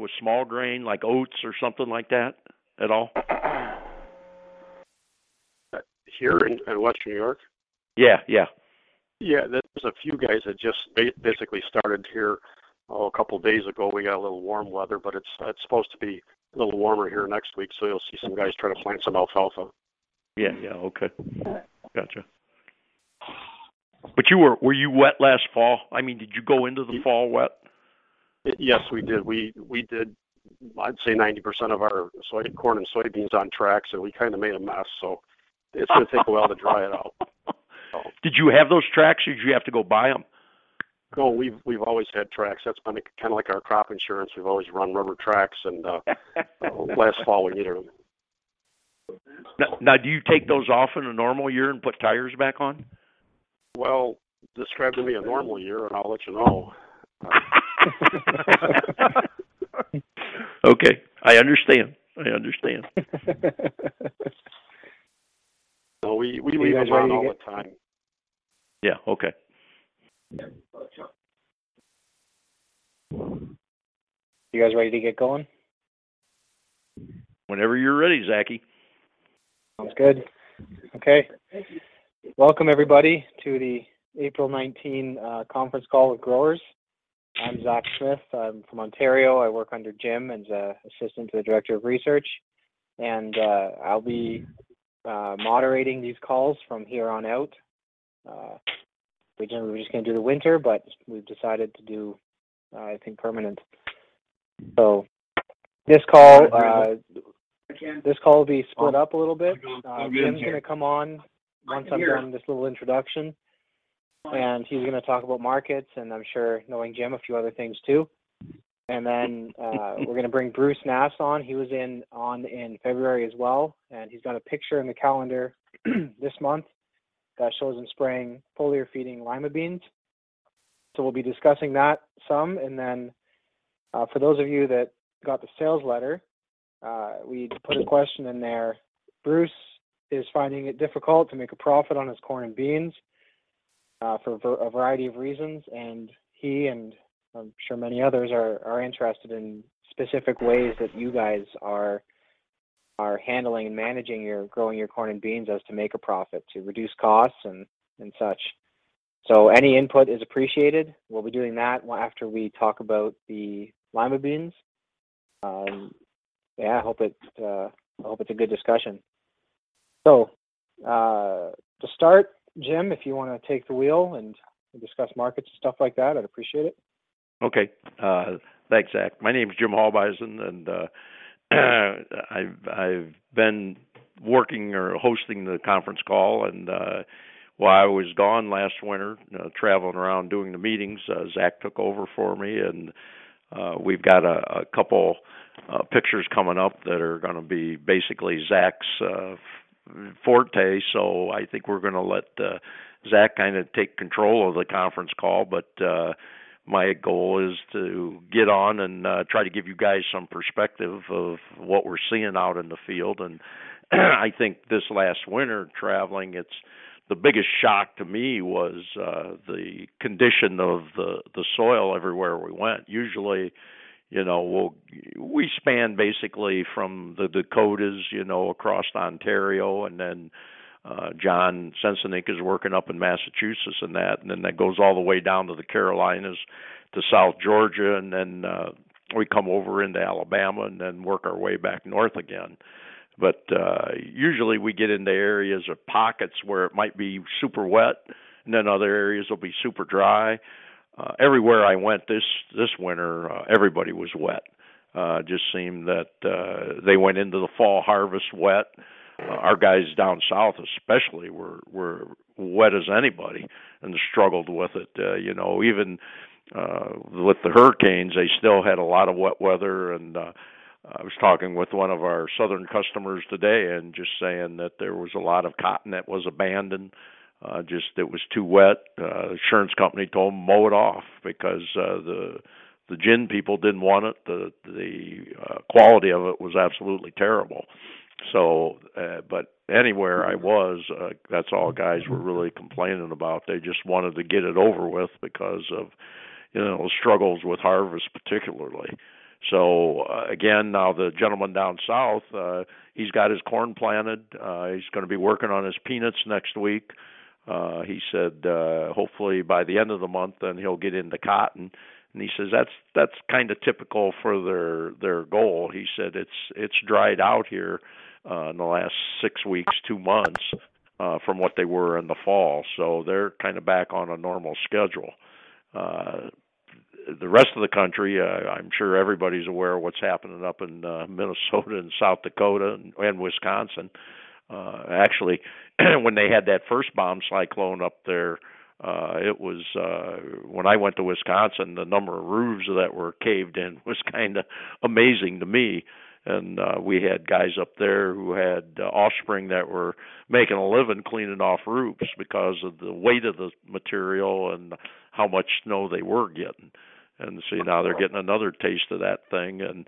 with small grain like oats or something like that at all? Here in, in Western New York? Yeah, yeah. Yeah, there's a few guys that just basically started here oh, a couple of days ago. We got a little warm weather, but it's it's supposed to be a little warmer here next week, so you'll see some guys try to plant some alfalfa. Yeah, yeah, okay. Gotcha. But you were were you wet last fall? I mean, did you go into the fall wet? Yes, we did. We we did. I'd say 90% of our soy, corn and soybeans on tracks, and we kind of made a mess. So it's going to take a while to dry it out. So. Did you have those tracks, or did you have to go buy them? No, we've we've always had tracks. That's been kind of like our crop insurance. We've always run rubber tracks, and uh, last fall we needed them. Now, now, do you take those off in a normal year and put tires back on? Well, describe to me a normal year, and I'll let you know. okay, I understand. I understand. no, we we leave them on all get... the time. Yeah. Okay. You guys ready to get going? Whenever you're ready, Zachy. Sounds good. Okay. Welcome everybody to the April 19 uh, conference call with growers. I'm Zach Smith. I'm from Ontario. I work under Jim as a assistant to the director of research, and uh, I'll be uh, moderating these calls from here on out. Uh, originally, we were just going to do the winter, but we've decided to do, uh, I think, permanent. So this call, uh, this call will be split up a little bit. Uh, Jim's going to come on once I'm done this little introduction, and he's going to talk about markets, and I'm sure, knowing Jim, a few other things too. And then uh, we're going to bring Bruce Naas on. He was in on in February as well, and he's got a picture in the calendar this month that shows him spraying foliar feeding lima beans. So we'll be discussing that some, and then uh, for those of you that got the sales letter, uh, we put a question in there. Bruce is finding it difficult to make a profit on his corn and beans uh, for a variety of reasons, and he and I'm sure many others are are interested in specific ways that you guys are are handling and managing your growing your corn and beans as to make a profit to reduce costs and and such. So any input is appreciated. We'll be doing that after we talk about the lima beans. Um, yeah, I hope it. Uh, I hope it's a good discussion. So, uh, to start, Jim, if you want to take the wheel and discuss markets and stuff like that, I'd appreciate it. Okay. Uh, thanks, Zach. My name is Jim Halbeisen, and uh, I've I've been working or hosting the conference call, and uh, while I was gone last winter, uh, traveling around doing the meetings, uh, Zach took over for me, and uh, we've got a, a couple uh, pictures coming up that are going to be basically Zach's uh, forte. So I think we're going to let uh, Zach kind of take control of the conference call, but. Uh, my goal is to get on and uh, try to give you guys some perspective of what we're seeing out in the field. And I think this last winter traveling, it's the biggest shock to me was uh, the condition of the the soil everywhere we went. Usually, you know, we'll, we span basically from the Dakotas, you know, across Ontario, and then uh, John Sensenink is working up in Massachusetts and that, and then that goes all the way down to the Carolinas, to South Georgia, and then uh, we come over into Alabama, and then work our way back north again. But uh, usually we get into areas or pockets where it might be super wet, and then other areas will be super dry. Uh, everywhere I went this this winter, uh, everybody was wet. Uh, just seemed that uh, they went into the fall harvest wet. Uh, our guys down south, especially, were were wet as anybody and struggled with it. Uh, you know, even uh, with the hurricanes, they still had a lot of wet weather and. Uh, I was talking with one of our southern customers today and just saying that there was a lot of cotton that was abandoned. Uh, just it was too wet. Uh, insurance company told them mow it off because uh, the the gin people didn't want it. The the uh, quality of it was absolutely terrible. So, uh, but anywhere I was, uh, that's all guys were really complaining about. They just wanted to get it over with because of you know struggles with harvest particularly. So uh, again, now the gentleman down south, uh, he's got his corn planted. Uh, he's going to be working on his peanuts next week. Uh, he said uh, hopefully by the end of the month, then he'll get into cotton. And he says that's that's kind of typical for their their goal. He said it's it's dried out here uh, in the last six weeks, two months uh, from what they were in the fall. So they're kind of back on a normal schedule. Uh, the rest of the country, uh, I'm sure everybody's aware of what's happening up in uh, Minnesota and South Dakota and, and Wisconsin. Uh, actually, when they had that first bomb cyclone up there, uh, it was uh, when I went to Wisconsin, the number of roofs that were caved in was kind of amazing to me and uh, we had guys up there who had uh, offspring that were making a living cleaning off roofs because of the weight of the material and how much snow they were getting. And so now they're getting another taste of that thing, and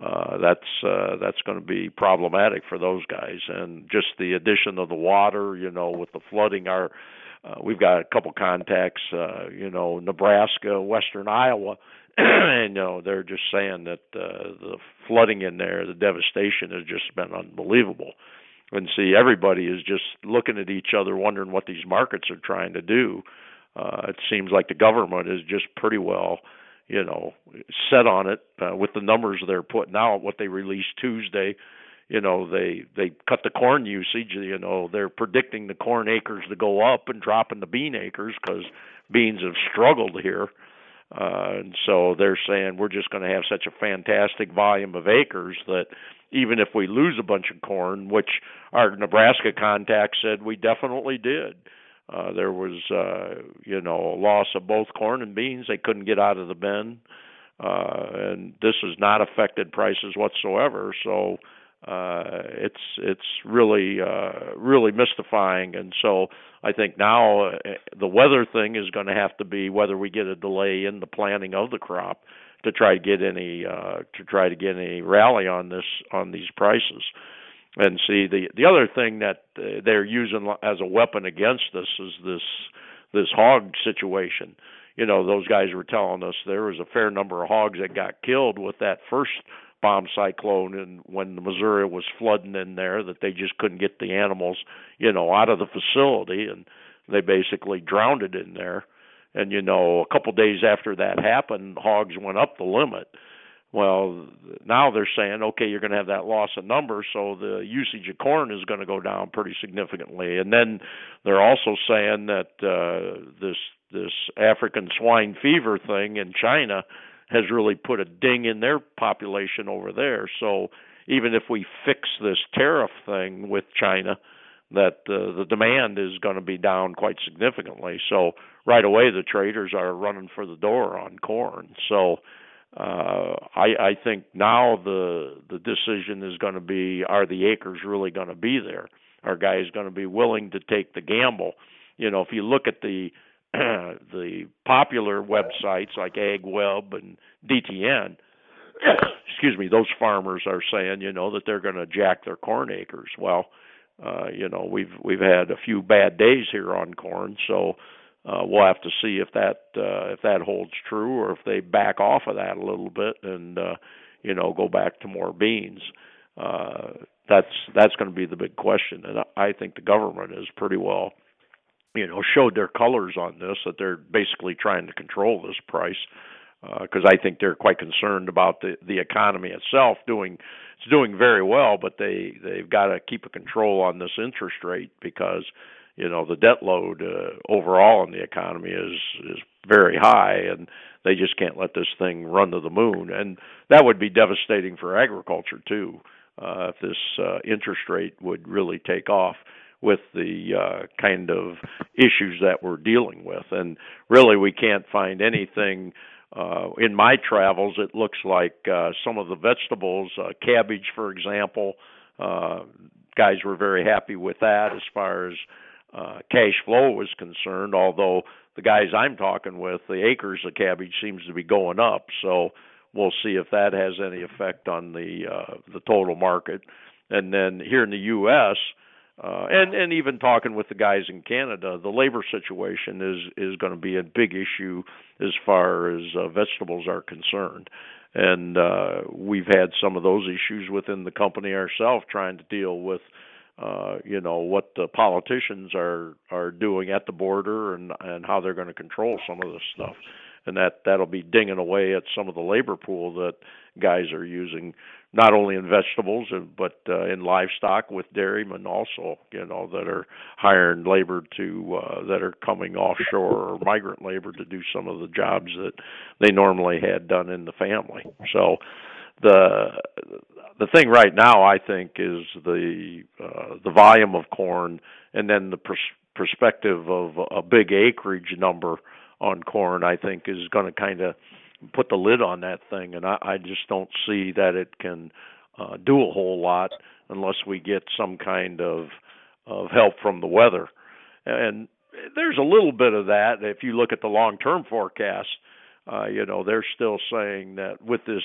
uh, that's uh, that's going to be problematic for those guys. And just the addition of the water, you know, with the flooding, our uh, we've got a couple contacts, uh, you know, Nebraska, Western Iowa and you know they're just saying that uh, the flooding in there, the devastation has just been unbelievable. And see, everybody is just looking at each other, wondering what these markets are trying to do. Uh, it seems like the government is just pretty well, you know, set on it uh, with the numbers they're putting out. What they released Tuesday, you know, they they cut the corn usage. You know, they're predicting the corn acres to go up and dropping the bean acres because beans have struggled here. Uh, and so they're saying we're just going to have such a fantastic volume of acres that even if we lose a bunch of corn, which our Nebraska contact said we definitely did, uh, there was uh, you know a loss of both corn and beans. They couldn't get out of the bin, uh, and this has not affected prices whatsoever. So uh, it's it's really uh, really mystifying, and so I think now uh, the weather thing is going to have to be whether we get a delay in the planting of the crop to try to get any uh, to try to get any rally on this on these prices. And see the the other thing that uh, they're using as a weapon against us is this this hog situation. You know, those guys were telling us there was a fair number of hogs that got killed with that first bomb cyclone and when the Missouri was flooding in there that they just couldn't get the animals, you know, out of the facility and they basically drowned it in there. And you know, a couple days after that happened, hogs went up the limit. Well, now they're saying, okay, you're going to have that loss of numbers, so the usage of corn is going to go down pretty significantly. And then they're also saying that uh, this this African swine fever thing in China has really put a ding in their population over there. So even if we fix this tariff thing with China, that uh, the demand is going to be down quite significantly. So right away the traders are running for the door on corn. So uh, I, I think now the the decision is going to be: Are the acres really going to be there? Are guys going to be willing to take the gamble? You know, if you look at the the popular websites like AgWeb and DTN, excuse me, those farmers are saying, you know, that they're going to jack their corn acres. Well, uh, you know, we've we've had a few bad days here on corn, so uh, we'll have to see if that uh, if that holds true or if they back off of that a little bit and uh, you know go back to more beans. Uh, that's that's going to be the big question, and I think the government is pretty well you know showed their colors on this that they're basically trying to control this price because uh, I think they're quite concerned about the the economy itself doing it's doing very well, but they they've got to keep a control on this interest rate because you know the debt load uh, overall in the economy is is very high and they just can't let this thing run to the moon and that would be devastating for agriculture too uh, if this uh, interest rate would really take off with the uh, kind of issues that we're dealing with. And really, we can't find anything. Uh, in my travels, it looks like uh, some of the vegetables, uh, cabbage, for example, uh, guys were very happy with that as far as uh, cash flow was concerned. Although the guys I'm talking with, the acres of cabbage seems to be going up. So we'll see if that has any effect on the uh, the total market. And then here in the U.S., uh, and and even talking with the guys in Canada, the labor situation is is going to be a big issue as far as uh, vegetables are concerned. and uh, we've had some of those issues within the company ourselves trying to deal with you know what the politicians are are doing at the border and and how they're going to control some of this stuff. And that that'll be dinging away at some of the labor pool that guys are using not only in vegetables but uh, in livestock with dairymen also you know that are hiring labor to uh, that are coming offshore or migrant labor to do some of the jobs that they normally had done in the family. So the the thing right now I think is the uh, the volume of corn and then the pers- perspective of a big acreage number on corn I think is going to kind of put the lid on that thing, and I, I just don't see that it can uh, do a whole lot unless we get some kind of of help from the weather. And there's a little bit of that if you look at the long-term forecast. Uh, you know, they're still saying that with this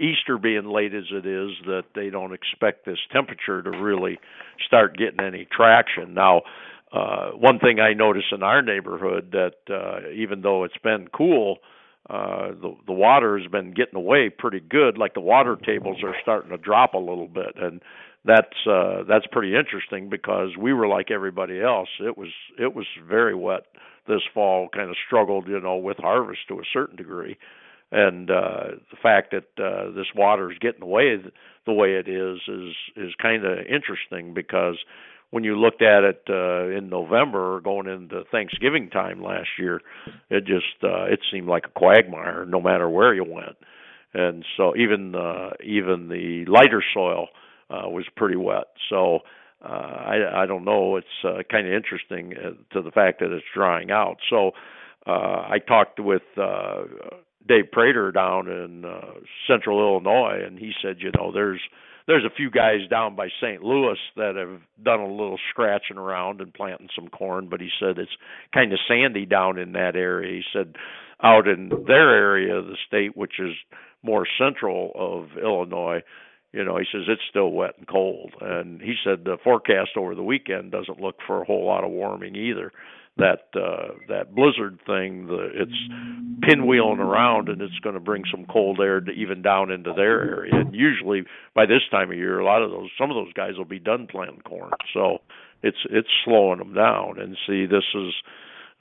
Easter being late as it is, that they don't expect this temperature to really start getting any traction. Now, uh, one thing I notice in our neighborhood that uh, even though it's been cool, uh, the the water has been getting away pretty good. Like the water tables are starting to drop a little bit, and that's uh, that's pretty interesting because we were like everybody else. It was it was very wet this fall. Kind of struggled, you know, with harvest to a certain degree, and uh, the fact that uh, this water is getting away the way it is is is kind of interesting because when you looked at it uh, in November going into Thanksgiving time last year, it just uh, it seemed like a quagmire no matter where you went. And so even uh, even the lighter soil uh, was pretty wet. So uh, I I don't know. It's uh, kind of interesting uh, to the fact that it's drying out. So uh, I talked with uh, Dave Prater down in uh, Central Illinois, and he said, you know, there's there's a few guys down by St. Louis that have done a little scratching around and planting some corn, but he said it's kind of sandy down in that area. He said out in their area of the state, which is more central of Illinois, you know, he says it's still wet and cold. And he said the forecast over the weekend doesn't look for a whole lot of warming either that uh, that blizzard thing. The, it's pinwheeling around, and it's going to bring some cold air to even down into their area. And usually by this time of year, a lot of those some of those guys will be done planting corn. So it's it's slowing them down. And see, this is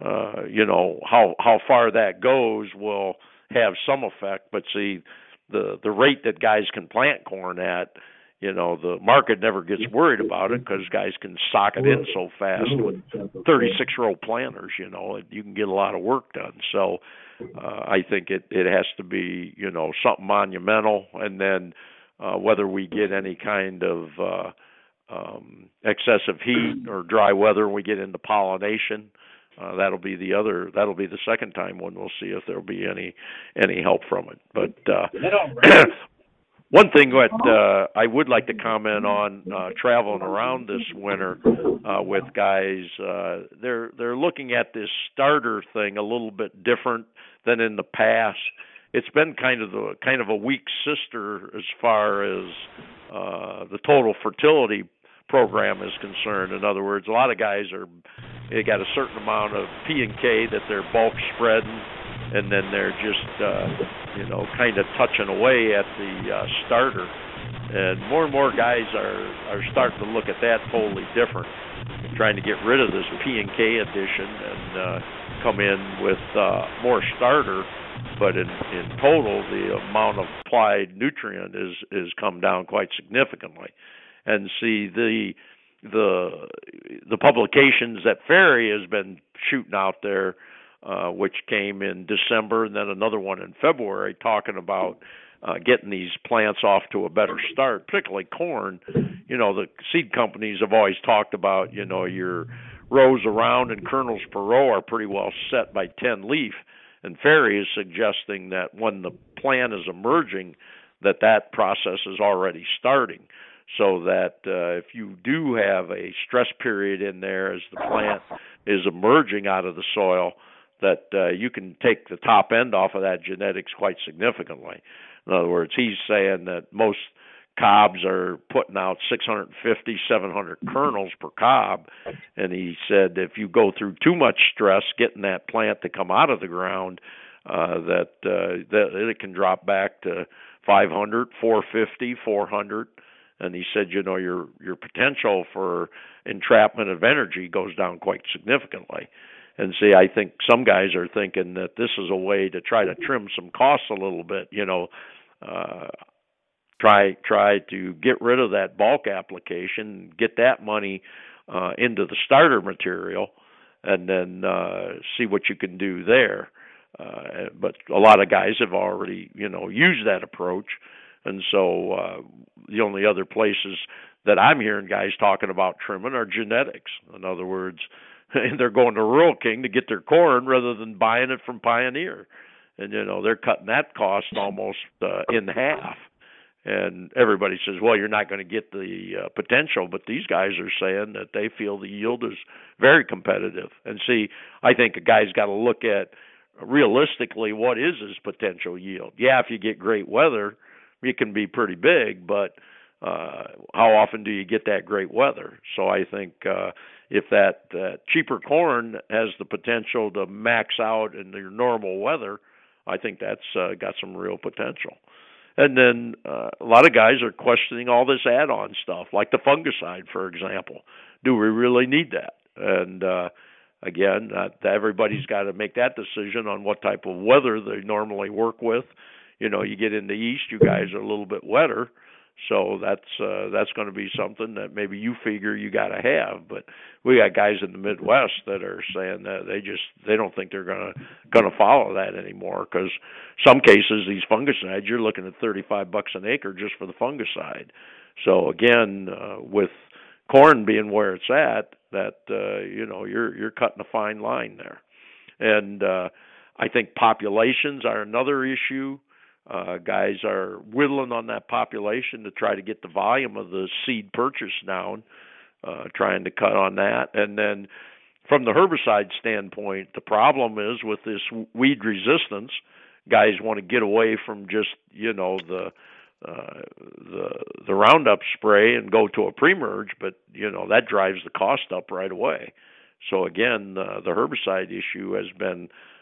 uh, you know how how far that goes will have some effect. But see, the the rate that guys can plant corn at you know the market never gets worried about it because guys can sock it in so fast with 36 year old planters you know you can get a lot of work done. So uh, i think it it has to be you know something monumental. And then uh, whether we get any kind of uh, um, excessive heat or dry weather and we get into pollination uh, that'll be the other that'll be the second time when we'll see if there'll be any any help from it. But uh One thing that uh, I would like to comment on uh, traveling around this winter uh, with guys, uh, they're they're looking at this starter thing a little bit different than in the past. It's been kind of the kind of a weak sister as far as uh, the total fertility program is concerned. In other words, a lot of guys are they got a certain amount of P and K that they're bulk spreading and then they're just uh, you know kind of touching away at the uh, starter. And more and more guys are are starting to look at that totally different, trying to get rid of this P and K addition and uh, come in with uh, more starter. But in in total, the amount of applied nutrient is is come down quite significantly. And see the the the publications that Ferry has been shooting out there uh, which came in December, and then another one in February, talking about uh, getting these plants off to a better start, particularly corn. You know, the seed companies have always talked about, you know, your rows around and kernels per row are pretty well set by 10 leaf. And Ferry is suggesting that when the plant is emerging, that that process is already starting so that uh, if you do have a stress period in there as the plant is emerging out of the soil, that uh, you can take the top end off of that genetics quite significantly. In other words, he's saying that most cobs are putting out 650, 700 kernels per cob, and he said if you go through too much stress getting that plant to come out of the ground, uh, that uh, that it can drop back to 500, 450, 400. And he said, you know, your your potential for entrapment of energy goes down quite significantly. And see, I think some guys are thinking that this is a way to try to trim some costs a little bit. You know, uh, try try to get rid of that bulk application, get that money uh, into the starter material, and then uh, see what you can do there. Uh, but a lot of guys have already, you know, used that approach, and so uh, the only other places that I'm hearing guys talking about trimming are genetics. In other words, they're going to Rural King to get their corn rather than buying it from Pioneer, and you know they're cutting that cost almost uh, in half and everybody says, "Well, you're not going to get the uh, potential," but these guys are saying that they feel the yield is very competitive. And see, I think a guy's got to look at realistically what is his potential yield. Yeah, if you get great weather, it can be pretty big, but uh how often do you get that great weather? So I think uh if that uh, cheaper corn has the potential to max out in your normal weather, I think that's uh, got some real potential. And then uh, a lot of guys are questioning all this add-on stuff, like the fungicide, for example. Do we really need that? And uh, again, uh, everybody's got to make that decision on what type of weather they normally work with. You know, you get in the east, you guys are a little bit wetter, so that's uh, that's going to be something that maybe you figure you got to have. But we got guys in the Midwest that are saying that they just they don't think they're going to going to follow that anymore because some cases these fungicides you're looking at 35 bucks an acre just for the fungicide. So again, uh, with corn being where it's at, that uh, you know you're you're cutting a fine line there, and uh, I think populations are another issue. Uh, guys are whittling on that population to try to get the volume of the seed purchase down, uh, trying to cut on that. And then from the herbicide standpoint, the problem is with this weed resistance, guys want to get away from just you know the uh, the the Roundup spray and go to a pre-merge, but you know that drives the cost up right away. So again, uh, the herbicide issue has been uh,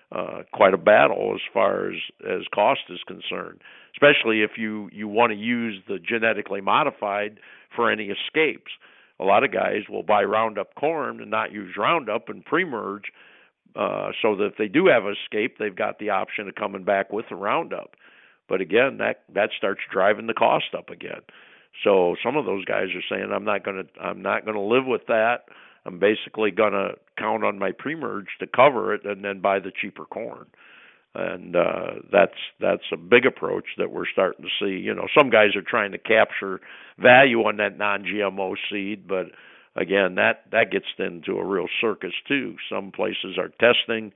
quite a battle as far as as cost is concerned, especially if you you want to use the genetically modified for any escapes. A lot of guys will buy Roundup corn and not use Roundup and pre-merge, uh, so that if they do have escape, they've got the option of coming back with the Roundup. But again, that that starts driving the cost up again. So some of those guys are saying, "I'm not going to I'm not going to live with that." I'm basically going to count on my pre-merge to cover it and then buy the cheaper corn. And uh that's that's a big approach that we're starting to see. You know, some guys are trying to capture value on that non-GMO seed, but again, that that gets into a real circus too. Some places are testing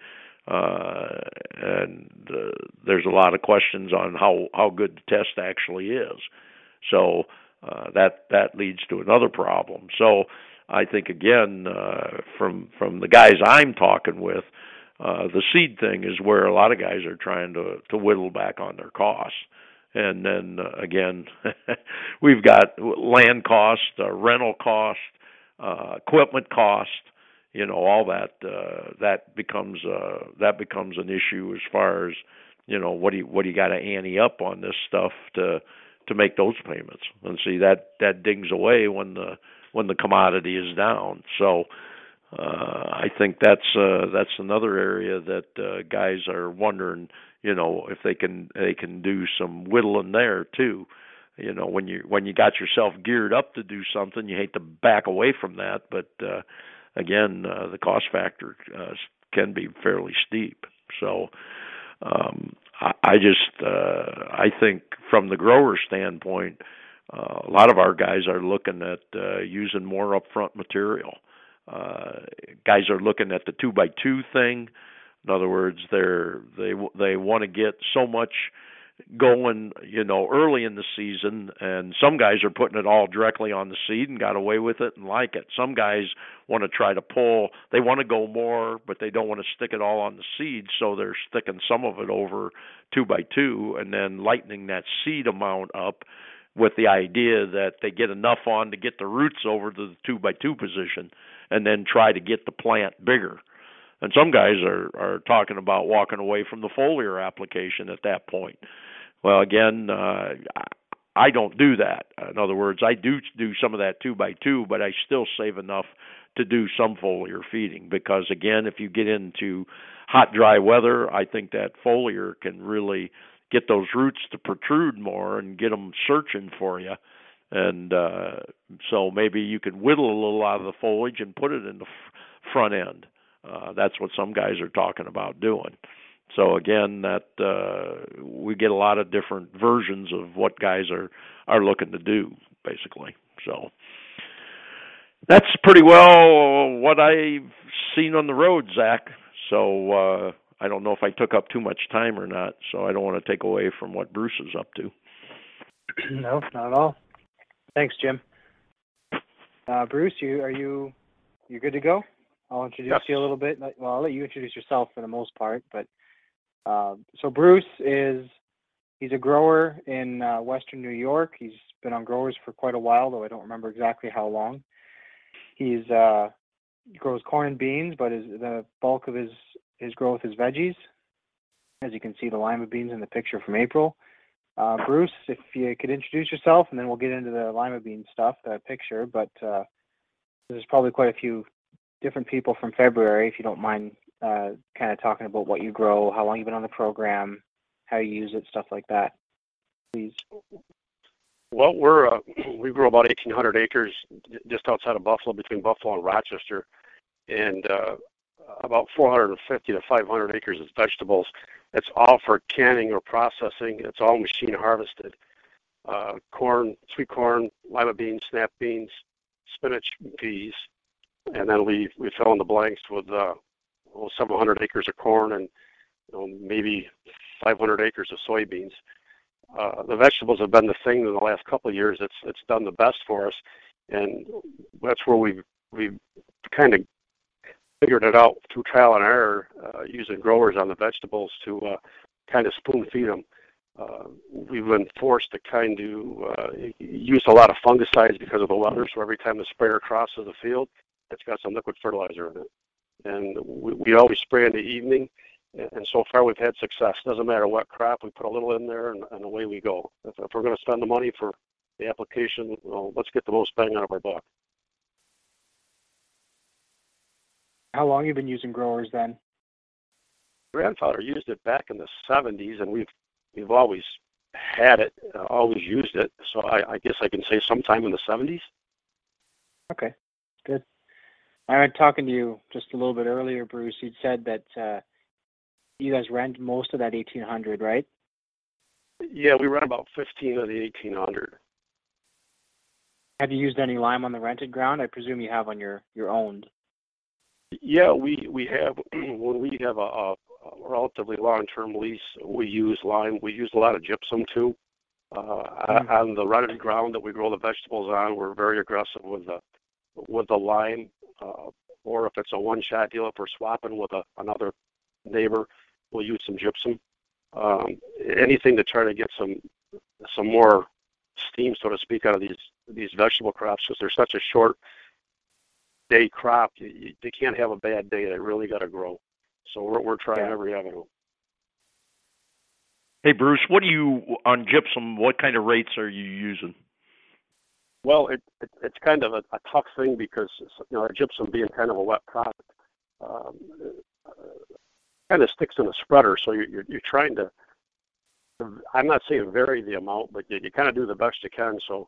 uh and uh, there's a lot of questions on how how good the test actually is. So uh that that leads to another problem. So I think again uh, from from the guys I'm talking with, uh, the seed thing is where a lot of guys are trying to to whittle back on their costs. And then uh, again, we've got land cost, uh, rental cost, uh, equipment cost. You know, all that uh, that becomes uh, that becomes an issue as far as you know what do you what do you got to ante up on this stuff to to make those payments. And see that that dings away when the when the commodity is down. So uh, I think that's uh, that's another area that uh, guys are wondering, you know, if they can they can do some whittling there too. You know, when you when you got yourself geared up to do something, you hate to back away from that, but uh, again, uh, the cost factor uh, can be fairly steep. So um, I, I just uh, I think from the grower standpoint, a lot of our guys are looking at uh, using more upfront material. Uh, guys are looking at the two by two thing. In other words, they're they they want to get so much going, you know, early in the season, and some guys are putting it all directly on the seed and got away with it and like it. Some guys want to try to pull, they want to go more, but they don't want to stick it all on the seed, so they're sticking some of it over two by two and then lightening that seed amount up with the idea that they get enough on to get the roots over to the two by two position and then try to get the plant bigger. and some guys are are talking about walking away from the foliar application at that point. Well, again, uh, I don't do that. In other words, I do do some of that two by two, but I still save enough to do some foliar feeding because again, if you get into hot dry weather, I think that foliar can really get those roots to protrude more and get them searching for you. And uh, so maybe you can whittle a little out of the foliage and put it in the f- front end. Uh, that's what some guys are talking about doing. So again, that uh, we get a lot of different versions of what guys are are looking to do, basically. So that's pretty well what I've seen on the road, Zach. So uh, I don't know if I took up too much time or not. So I don't want to take away from what Bruce is up to. No, not at all. Thanks, Jim. Uh, Bruce, you are you you good to go? I'll introduce Yes. you a little bit. Well, I'll let you introduce yourself for the most part. But uh, so Bruce is he's a grower in uh, Western New York. He's been on growers for quite a while, though I don't remember exactly how long. He's uh, grows corn and beans, but his, the bulk of his his growth is veggies. As you can see, the lima beans in the picture from April. Uh, Bruce, if you could introduce yourself, and then we'll get into the lima bean stuff, the picture. But uh, there's probably quite a few different people from February, if you don't mind, uh, kind of talking about what you grow, how long you've been on the program, how you use it, stuff like that. Please. Well, we're uh, we grow about 1,800 acres just outside of Buffalo, between Buffalo and Rochester, and uh, about 450 to 500 acres is vegetables. It's all for canning or processing. It's all machine harvested. Uh, corn, sweet corn, lima beans, snap beans, spinach, peas, and then we we fill in the blanks with uh, well, several hundred acres of corn and you know, maybe 500 acres of soybeans uh, the vegetables have been the thing in the last couple of years. It's it's done the best for us, and that's where we've we've kind of figured it out through trial and error, uh, using growers on the vegetables to uh, kind of spoon feed them. Uh, we've been forced to kind of uh, use a lot of fungicides because of the weather. So every time the sprayer crosses the field, it's got some liquid fertilizer in it, and we, we always spray in the evening and so far we've had success. Doesn't matter what crop, we put a little in there, and, and away we go. If, if we're going to spend the money for the application, well, let's get the most bang out of our buck. How long you been using growers then? Grandfather used it back in the 70s, and we've we've always had it, uh, always used it. So I, I guess I can say sometime in the 70s. Okay, good. I was talking to you just a little bit earlier, Bruce. You'd said that uh, you guys rent most of that 1800, right? Yeah, we run about 15 of the 1800. Have you used any lime on the rented ground? I presume you have on your your owned. Yeah, we we have when we have a, a, relatively long-term lease, we use lime. We use a lot of gypsum too. Uh, Mm. On the rented ground that we grow the vegetables on, we're very aggressive with the with the lime. Uh, or if it's a one-shot deal, if we're swapping with a, another neighbor, we'll use some gypsum. Um, anything to try to get some some more steam, so to speak, out of these these vegetable crops because they're such a short day crop. You, you, they can't have a bad day. They really got to grow. So we're we're trying Yeah. every avenue. Hey Bruce, what do you on gypsum? What kind of rates are you using? Well, it, it it's kind of a, a tough thing because you know gypsum being kind of a wet product, um, uh, kind of sticks in a spreader. So you're, you're you're trying to. I'm not saying vary the amount, but you, you kind of do the best you can. So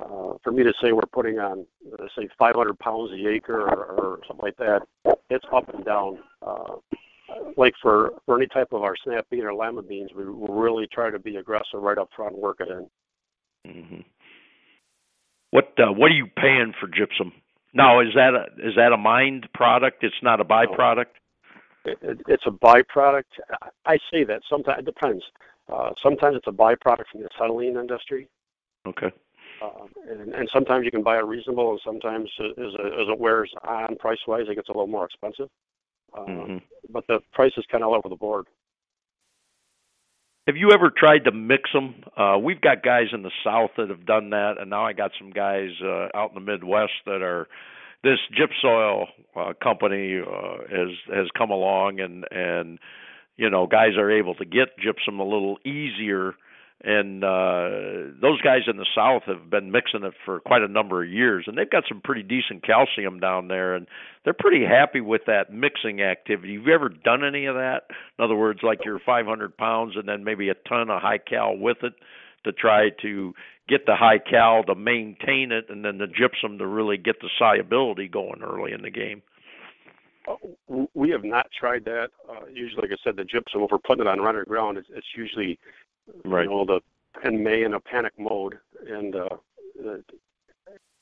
uh, for me to say we're putting on, uh, say, 500 pounds a acre or, or something like that, it's up and down. Uh, like for for any type of our snap bean or lima beans, we really try to be aggressive right up front and work it in. Mm-hmm. What uh, what are you paying for gypsum? Now, is that a is that a mined product? It's not a byproduct. it, it, it's a byproduct. I- I say that sometimes it depends. Uh, sometimes it's a byproduct from the acetylene industry, Okay. Um, and, and sometimes you can buy it reasonable, and sometimes as, it- as it wears on price-wise, it gets a little more expensive. Uh, hmm But the price is kind of all over the board. Have you ever tried to mix them? Uh, we've got guys in the South that have done that, and now I got some guys uh, out in the Midwest that are this gypsoil uh, company uh, has has come along and and you know guys are able to get gypsum a little easier and uh those guys in the south have been mixing it for quite a number of years and they've got some pretty decent calcium down there and they're pretty happy with that mixing activity. Have you ever done any of that? In other words like your 500 pounds and then maybe a ton of high cal with it to try to get the high cal to maintain it and then the gypsum to really get the solubility going early in the game? Uh, we have not tried that. Uh, usually, like I said, the gypsum, if we're putting it on runner ground, it's, it's usually right. you know, the in May in a panic mode, and uh,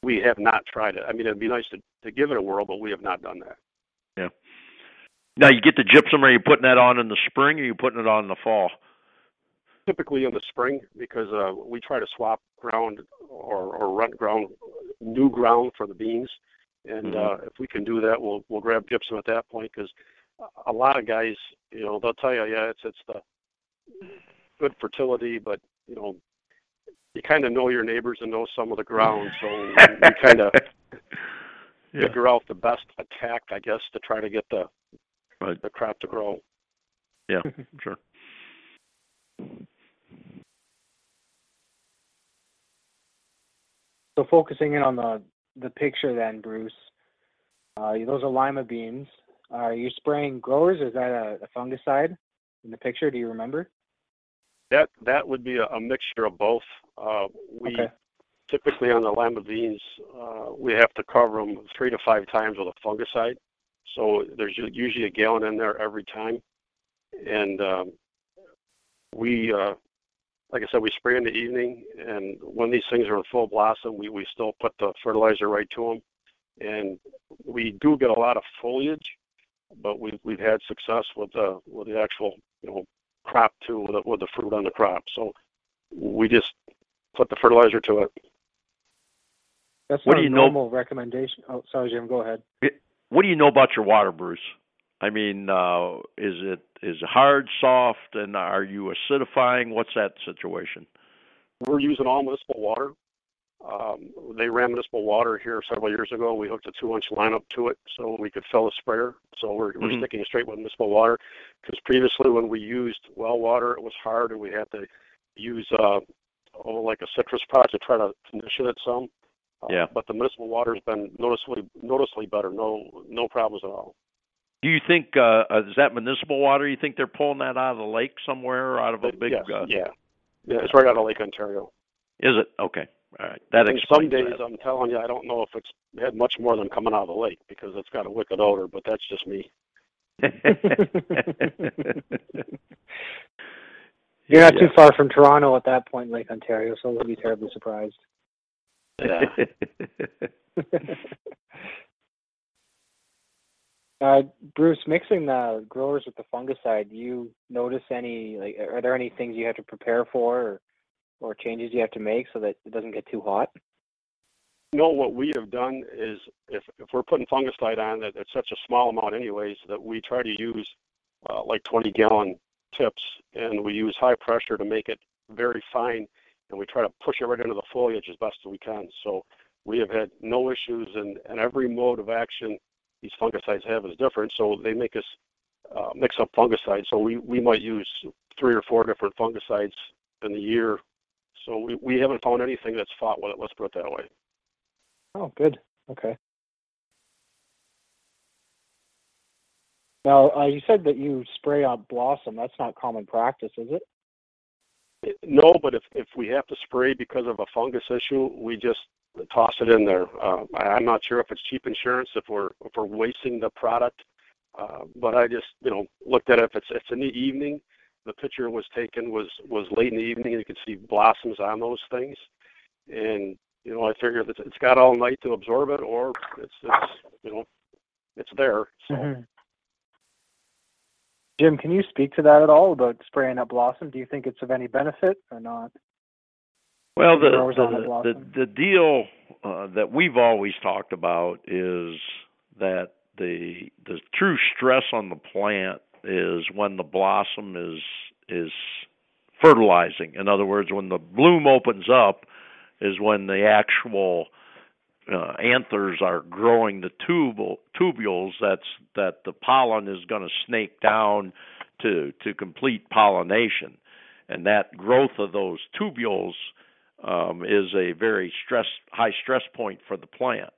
we have not tried it. I mean, it'd be nice to to give it a whirl, but we have not done that. Yeah. Now you get the gypsum. Are you putting that on in the spring, or are you putting it on in the fall? Typically in the spring, because uh, we try to swap ground or or rent ground, new ground for the beans, and mm-hmm. uh, if we can do that, we'll we'll grab gypsum at that point because a lot of guys, you know, they'll tell you, yeah, it's it's the good fertility, but you know, you kind of know your neighbors and know some of the ground, so you kind of yeah. figure out the best attack, I guess, to try to get the right. the crop to grow. Yeah, sure. So focusing in on the the picture then, Bruce, uh, those are lima beans. Are you spraying growers? Is that a, a fungicide in the picture? Do you remember? That that would be a, a mixture of both. Uh, we okay. typically on the lima beans uh, we have to cover them three to five times with a fungicide. So there's usually a gallon in there every time, and um, we, uh, like I said, we spray in the evening, and when these things are in full blossom, we we still put the fertilizer right to them, and we do get a lot of foliage, but we've we've had success with the with the actual you know crop too with the, with the fruit on the crop. So we just put the fertilizer to it. That's what do you normal know? recommendation. Oh, sorry, Jim. Go ahead. What do you know about your water, Bruce? I mean, uh, is it is it hard, soft, and are you acidifying? What's that situation? We're using all municipal water. Um, they ran municipal water here several years ago. We hooked a two-inch line up to it so we could fill the sprayer. So we're, mm-hmm. we're sticking straight with municipal water because previously when we used well water, it was hard and we had to use uh, oh, like a citrus product to try to condition it some. Uh, yeah. But the municipal water has been noticeably noticeably better. No no problems at all. Do you think uh, uh, is that municipal water? You think they're pulling that out of the lake somewhere, or out of a big? Yes, uh, yeah, yeah. It's right out of Lake Ontario. Is it okay? All right, that and explains Some days that. I'm telling you, I don't know if it's had much more than coming out of the lake because it's got a wicked odor, but that's just me. You're not yeah. too far from Toronto at that point, Lake Ontario, so we'll be terribly surprised. Yeah. uh, Bruce, mixing the growers with the fungicide, do you notice any like are there any things you have to prepare for or or changes you have to make so that it doesn't get too hot? No, what we have done is if if we're putting fungicide on it's such a small amount anyways that we try to use uh, like 20 gallon tips and we use high pressure to make it very fine and we try to push it right into the foliage as best as we can. So we have had no issues and, and every mode of action these fungicides have is different. So they make us uh, mix up fungicides. So we, we might use three or four different fungicides in the year so we, we haven't found anything that's fought with it. Let's put it that way. Oh, good. Okay. Now, uh, you said that you spray on blossom. That's not common practice, is it? No, but if if we have to spray because of a fungus issue, we just toss it in there. Uh, I'm not sure if it's cheap insurance, if we're if we're wasting the product, uh, but I just you know looked at it. If it's it's in the evening, the picture was taken was was late in the evening, and you could see blossoms on those things. And you know, I figured that it's got all night to absorb it, or it's it's you know, it's there. So. Mm-hmm. Jim, can you speak to that at all about spraying up blossom? Do you think it's of any benefit or not? Well, the the, the, the deal uh, that we've always talked about is that the the true stress on the plant is when the blossom is is fertilizing. In other words, when the bloom opens up is when the actual uh, anthers are growing the tubule, tubules, that's that the pollen is going to snake down to to complete pollination, and that growth of those tubules um, is a very stress high stress point for the plant.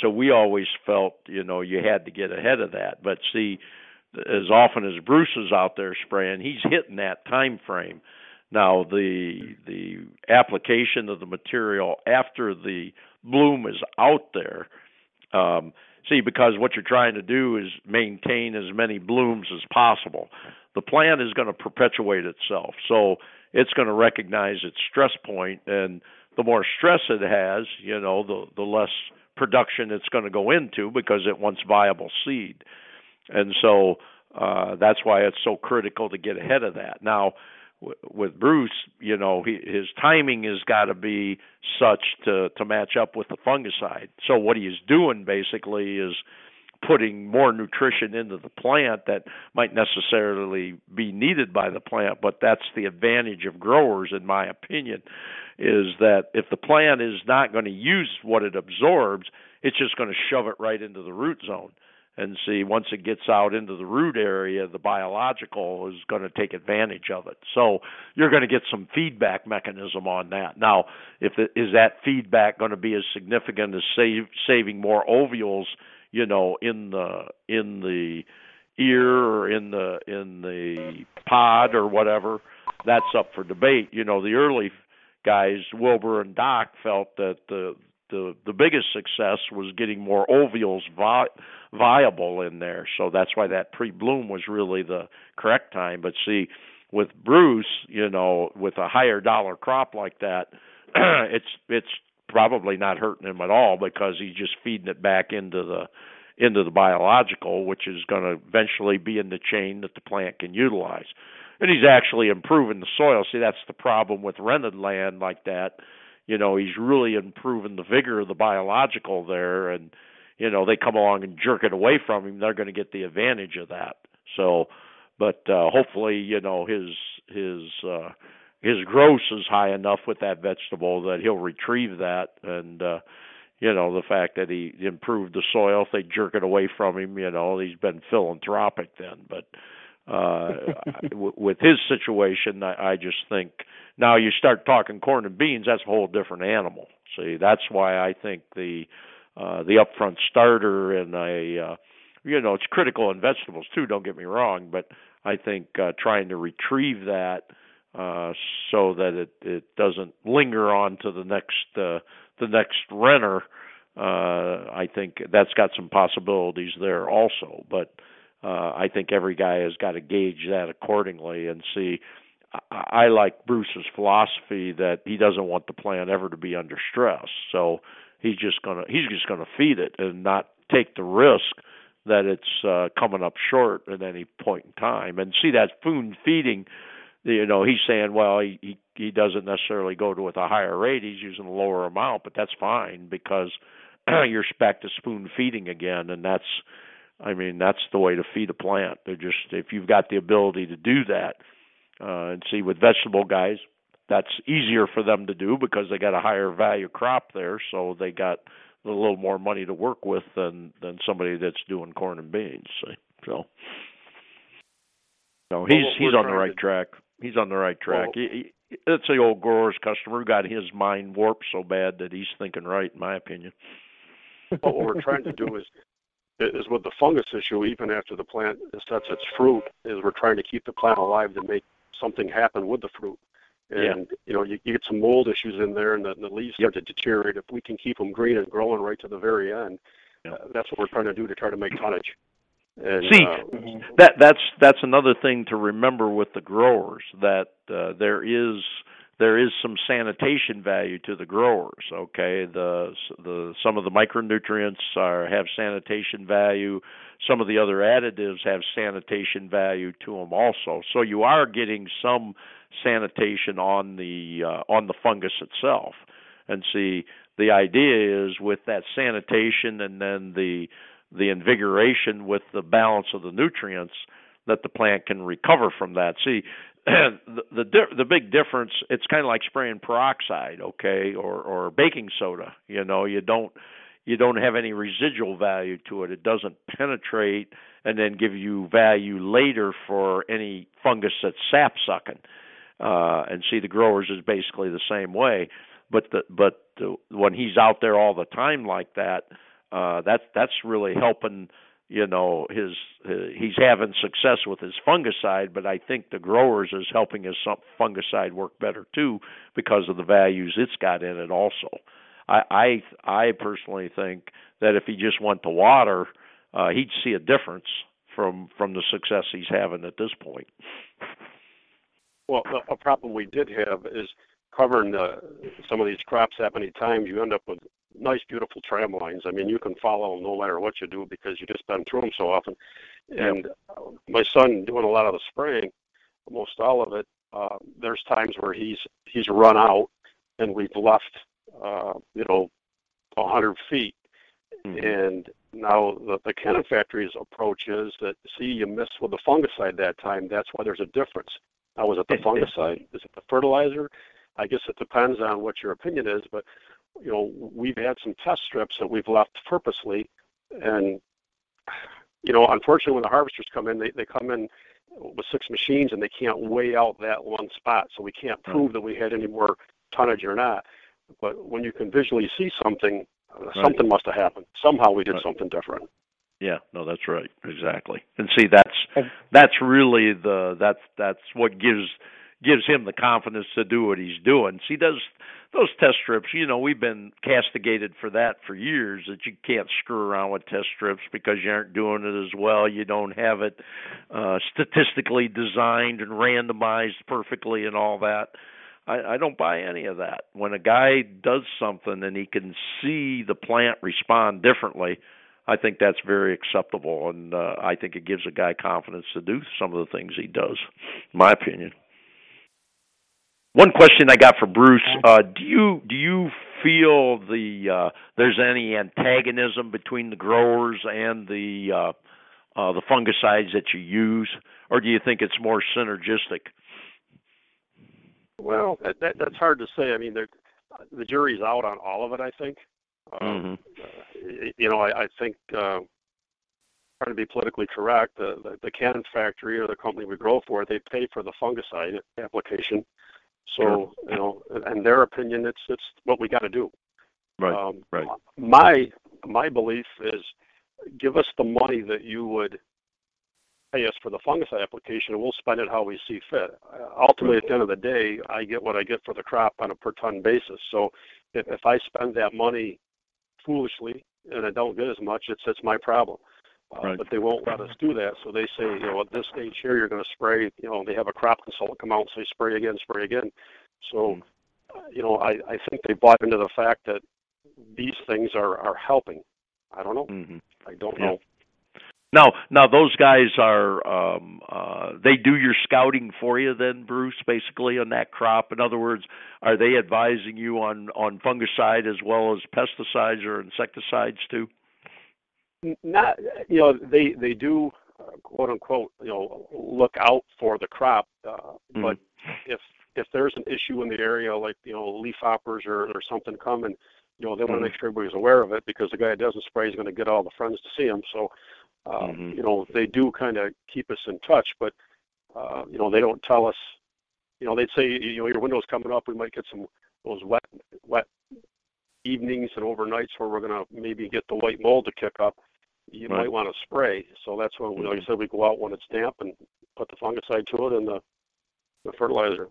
So we always felt, you know, you had to get ahead of that. But see, as often as Bruce is out there spraying, he's hitting that time frame. Now the the application of the material after the bloom is out there. Um, see, because what you're trying to do is maintain as many blooms as possible. The plant is going to perpetuate itself, so it's going to recognize its stress point, and the more stress it has, you know, the the less production it's going to go into because it wants viable seed, and so uh, that's why it's so critical to get ahead of that. Now, with Bruce, you know, he, his timing has got to be such to to match up with the fungicide. So what he's doing basically is putting more nutrition into the plant that might necessarily be needed by the plant, but that's the advantage of growers in my opinion is that if the plant is not going to use what it absorbs, it's just going to shove it right into the root zone and see once it gets out into the root area, the biological is going to take advantage of it. So you're going to get some feedback mechanism on that. Now, if it, is that feedback going to be as significant as save, saving more ovules, you know, in the in the ear or in the in the pod or whatever? That's up for debate. You know, the early guys, Wilbur and Doc, felt that the the the biggest success was getting more ovules vi- viable in there. So that's why that pre-bloom was really the correct time. But see, with Bruce, you know, with a higher dollar crop like that, it's it's probably not hurting him at all because he's just feeding it back into the into the biological, which is going to eventually be in the chain that the plant can utilize. And he's actually improving the soil. See, that's the problem with rented land like that you know he's really improving the vigor of the biological there and you know they come along and jerk it away from him they're going to get the advantage of that. So but uh hopefully you know his his uh his gross is high enough with that vegetable that he'll retrieve that and uh you know the fact that he improved the soil if they jerk it away from him you know he's been philanthropic then but uh with his situation I, I just think now you start talking corn and beans, that's a whole different animal. See, that's why I think the uh, the upfront starter and a uh, you know it's critical in vegetables too. Don't get me wrong, but I think uh, trying to retrieve that uh, so that it it doesn't linger on to the next uh, the next renter. Uh, I think that's got some possibilities there also, but uh, I think every guy has got to gauge that accordingly and see I like Bruce's philosophy that he doesn't want the plant ever to be under stress. So he's just gonna he's just gonna feed it and not take the risk that it's uh, coming up short at any point in time. And see that spoon feeding, you know, he's saying, well, he he, he doesn't necessarily go to with a higher rate. He's using a lower amount, but that's fine because you're back to spoon feeding again, and that's, I mean, that's the way to feed a plant. They're just if you've got the ability to do that uh, and see, with vegetable guys, that's easier for them to do because they got a higher value crop there, so they got a little more money to work with than than somebody that's doing corn and beans. See? So, no, he's well, he's on the right to... track. He's on the right track. Well, he, he, it's the old grower's customer who got his mind warped so bad that he's thinking right, in my opinion. what we're trying to do is is with the fungus issue, even after the plant sets its fruit, is we're trying to keep the plant alive to make something happen with the fruit. And yeah. you know, you, you get some mold issues in there, and the, the leaves yep. start to deteriorate. If we can keep them green and growing right to the very end, yep. uh, that's what we're trying to do to try to make tonnage. And, See, uh, that that's that's another thing to remember with the growers that uh, there is there is some sanitation value to the growers. Okay, the the some of the micronutrients are have sanitation value. Some of the other additives have sanitation value to them also. So you are getting some sanitation on the uh, on the fungus itself. And see, the idea is with that sanitation and then the the invigoration with the balance of the nutrients that the plant can recover from that. See, the the the big difference it's kind of like spraying peroxide okay or or baking soda you know you don't you don't have any residual value to it. It doesn't penetrate and then give you value later for any fungus that's sap sucking. Uh, and see, the growers is basically the same way. But the but the, when he's out there all the time like that, uh, that's that's really helping. You know, his uh, he's having success with his fungicide, but I think the growers is helping his fungicide work better too because of the values it's got in it also. I I I personally think that if he just went to water, uh, he'd see a difference from from the success he's having at this point. Well, a problem we did have is covering the, some of these crops that many times. You end up with nice, beautiful tram lines. I mean, you can follow them no matter what you do because you just been through them so often. And my son doing a lot of the spraying, almost all of it. Uh, there's times where he's he's run out, and we've left, uh, you know, a hundred feet. Mm-hmm. And now the, the Cannon Factory's approach is that see you missed with the fungicide that time. That's why there's a difference. Now was it the fungicide? Is it the fertilizer? I guess it depends on what your opinion is, but you know we've had some test strips that we've left purposely, and you know unfortunately when the harvesters come in, they they come in with six machines and they can't weigh out that one spot, so we can't prove that we had any more tonnage or not. But when you can visually see something, right. something must have happened. Somehow we did right. something different. Yeah, no, that's right, exactly. And see, that's that's really the that's that's what gives gives him the confidence to do what he's doing. See, those those test strips, you know, we've been castigated for that for years. That you can't screw around with test strips because you aren't doing it as well. You don't have it uh, statistically designed and randomized perfectly and all that. I, I don't buy any of that. When a guy does something and he can see the plant respond differently, I think that's very acceptable, and uh, I think it gives a guy confidence to do some of the things he does. In my opinion. One question I got for Bruce: uh, Do you do you feel the uh, there's any antagonism between the growers and the uh, uh, the fungicides that you use, or do you think it's more synergistic? Well, that, that, that's hard to say. I mean, the jury's out on all of it. I think. Um, mm-hmm. uh, you know, I, I think uh, trying to be politically correct, the, the the factory or the company we grow for, they pay for the fungicide application. So you know, in their opinion, it's it's what we got to do. Right. Um, right. My my belief is, give us the money that you would pay us for the fungicide application, and we'll spend it how we see fit. Uh, ultimately, at the end of the day, I get what I get for the crop on a per ton basis. So if, if I spend that money foolishly and I don't get as much, it's it's my problem. Uh, right. But they won't let us do that. So they say, you know, at this stage here, you're going to spray. You know, they have a crop consultant come out and say, spray again, spray again. So, mm. you know, I, I think they bought into the fact that these things are, are helping. I don't know. Mm-hmm. I don't yeah. know. Now, now those guys are um, uh, they do your scouting for you then, Bruce, basically on that crop. In other words, are they advising you on on fungicide as well as pesticides or insecticides too? Not, you know, they they do uh, quote unquote, you know, look out for the crop, uh, mm-hmm. but if if there's an issue in the area, like you know, leaf hoppers or or something coming, you know, they want to mm-hmm. make sure everybody's aware of it because the guy that doesn't spray is going to get all the friends to see him. So uh, mm-hmm. You know, they do kind of keep us in touch, but uh, you know, they don't tell us. You know, they'd say, you know, your window's coming up. We might get some those wet, wet evenings and overnights where we're going to maybe get the white mold to kick up. You right. might want to spray. So that's when, mm-hmm. like I said, we go out when it's damp and put the fungicide to it and the, the fertilizer.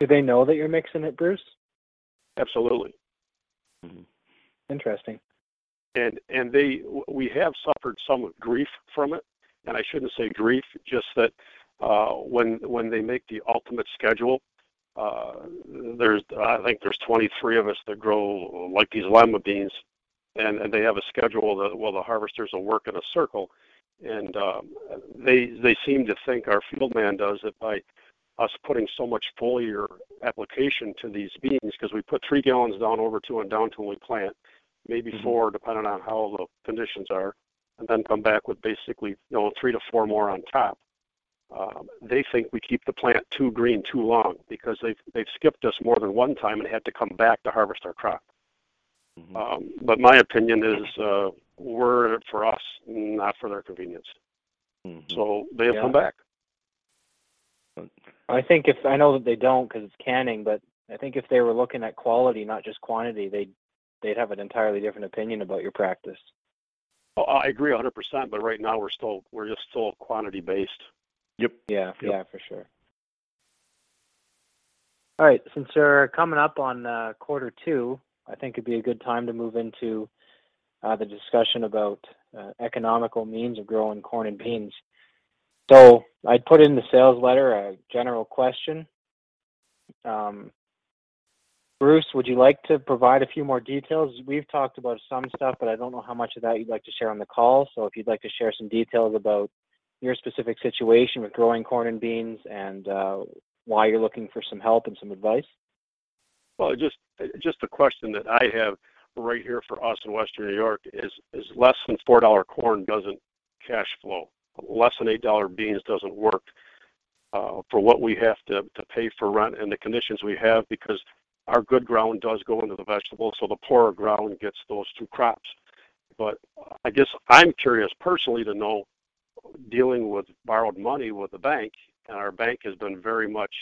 Do they know that you're mixing it, Bruce? Absolutely. Mm-hmm. Interesting and and they we have suffered some grief from it, and I shouldn't say grief, just that uh, when when they make the ultimate schedule, uh, there's I think there's 23 of us that grow like these lima beans, and and they have a schedule that well the harvesters will work in a circle, and um, they they seem to think our field man does it by us putting so much foliar application to these beans because we put three gallons down over two and down to when we plant maybe mm-hmm. four, depending on how the conditions are, and then come back with basically you know three to four more on top. Um, they think we keep the plant too green too long because they've they've skipped us more than one time and had to come back to harvest our crop. Mm-hmm. Um, but my opinion is uh, we're for us, not for their convenience. Mm-hmm. So they have yeah. come back. I think if I know that they don't because it's canning, but I think if they were looking at quality, not just quantity, they'd they'd have an entirely different opinion about your practice. Oh, I agree 100%, but right now we're still we're just still quantity based. Yep. Yeah, yep. yeah, for sure. All right, since we're coming up on uh, quarter two, I think it'd be a good time to move into uh, the discussion about uh, economical means of growing corn and beans. So I'd put in the sales letter a general question. Um, Bruce, would you like to provide a few more details? We've talked about some stuff, but I don't know how much of that you'd like to share on the call. So if you'd like to share some details about your specific situation with growing corn and beans and uh, why you're looking for some help and some advice. Well, just just a question that I have right here for us in Western New York is is less than four dollar corn doesn't cash flow. Less than eight dollar beans doesn't work uh, for what we have to to pay for rent and the conditions we have because our good ground does go into the vegetables, so the poorer ground gets those two crops. But I guess I'm curious personally to know, dealing with borrowed money with the bank, and our bank has been very much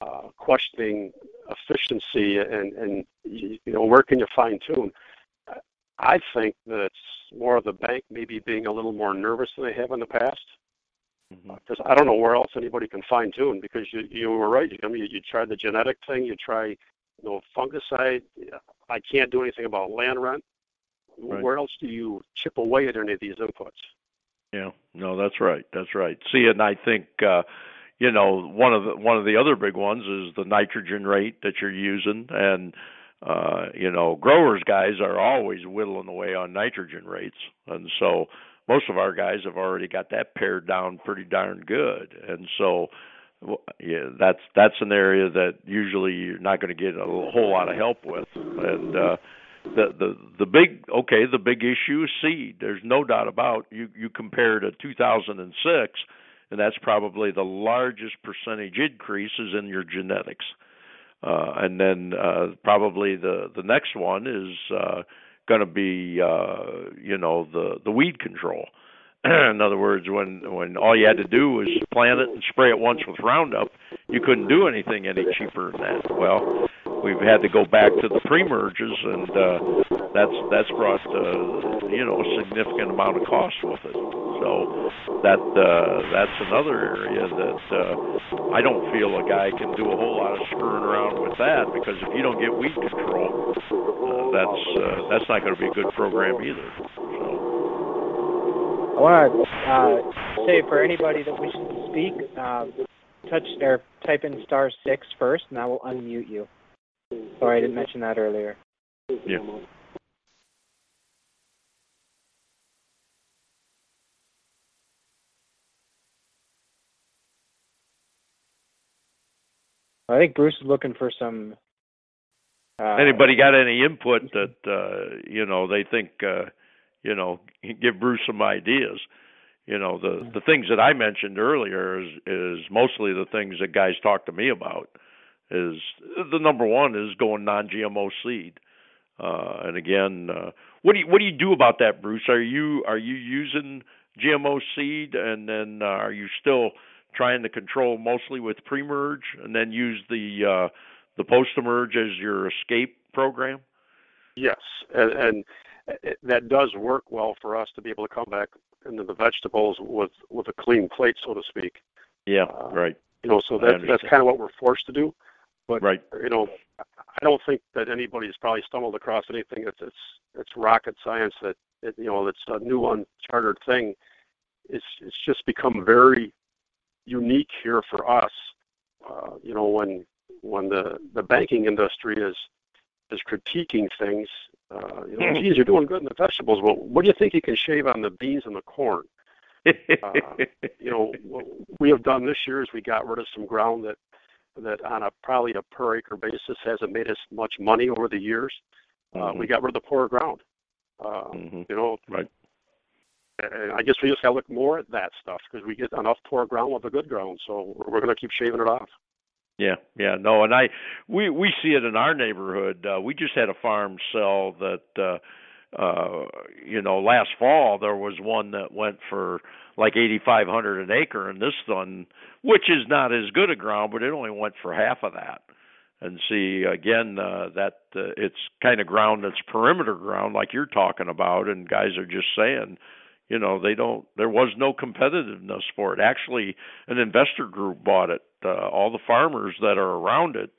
uh, questioning efficiency and, and you know where can you fine tune. I think that it's more of the bank maybe being a little more nervous than they have in the past because mm-hmm. I don't know where else anybody can fine tune because you you were right. I mean, you, you try the genetic thing, you try you know fungicide. I can't do anything about land rent. Right. Where else do you chip away at any of these inputs? Yeah, no, that's right. That's right. See, and I think uh, you know one of the one of the other big ones is the nitrogen rate that you're using, and uh, you know growers guys are always whittling away on nitrogen rates, and so most of our guys have already got that pared down pretty darn good, and so yeah, that's that's an area that usually you're not going to get a whole lot of help with, and uh, the the the big okay, the big issue is seed. There's no doubt about you. You compare to 2006, and that's probably the largest percentage increases in your genetics. Uh, and then uh, probably the the next one is uh, going to be uh, you know the the weed control. in other words, when when all you had to do was plant it and spray it once with Roundup, you couldn't do anything any cheaper than that. Well, we've had to go back to the pre-emerges, and uh, that's that's brought uh, you know a significant amount of cost with it. So that uh, that's another area that uh, I don't feel a guy can do a whole lot of screwing around with that because if you don't get weed control, uh, that's uh, that's not going to be a good program either. So. I want to uh, say for anybody that wishes to speak, uh, touch or type in star six first, and I will unmute you. Sorry, I didn't mention that earlier. Yeah. I think Bruce is looking for some. Uh, Anybody got any input that uh, you know they think uh, you know, give Bruce some ideas. You know, the the things that I mentioned earlier is is mostly the things that guys talk to me about. Is the number one is going non-GMO seed. Uh, and again, uh, what do you what do you do about that, Bruce? Are you are you using GMO seed, and then uh, are you still trying to control mostly with pre-emerge, and then use the uh, the post-emerge as your escape program? Yes, and, and that does work well for us to be able to come back into the vegetables with with a clean plate, so to speak. Yeah, uh, right. You know, so that that's kind of what we're forced to do. But right. you know, I don't think that anybody's probably stumbled across anything that's it's it's rocket science that it, you know it's a new uncharted thing. It's it's just become very unique here for us. Uh, you know, when when the the banking industry is is critiquing things uh, you know, geez, you're doing good in the vegetables. Well, what do you think you can shave on the beans and the corn? uh, you know, what we have done this year is we got rid of some ground that that on a probably a per acre basis hasn't made us much money over the years. Uh, mm-hmm. We got rid of the poor ground. Uh, mm-hmm. You know, right. And I guess we just got to look more at that stuff because we get enough poor ground with the good ground, so we're going to keep shaving it off. Yeah, yeah, no, and I we we see it in our neighborhood. Uh, we just had a farm sell that uh uh you know last fall there was one that went for like 8500 an acre and this one which is not as good a ground but it only went for half of that and see again uh, that uh, it's kind of ground that's perimeter ground like you're talking about and guys are just saying you know they don't there was no competitiveness for it actually an investor group bought it uh, all the farmers that are around it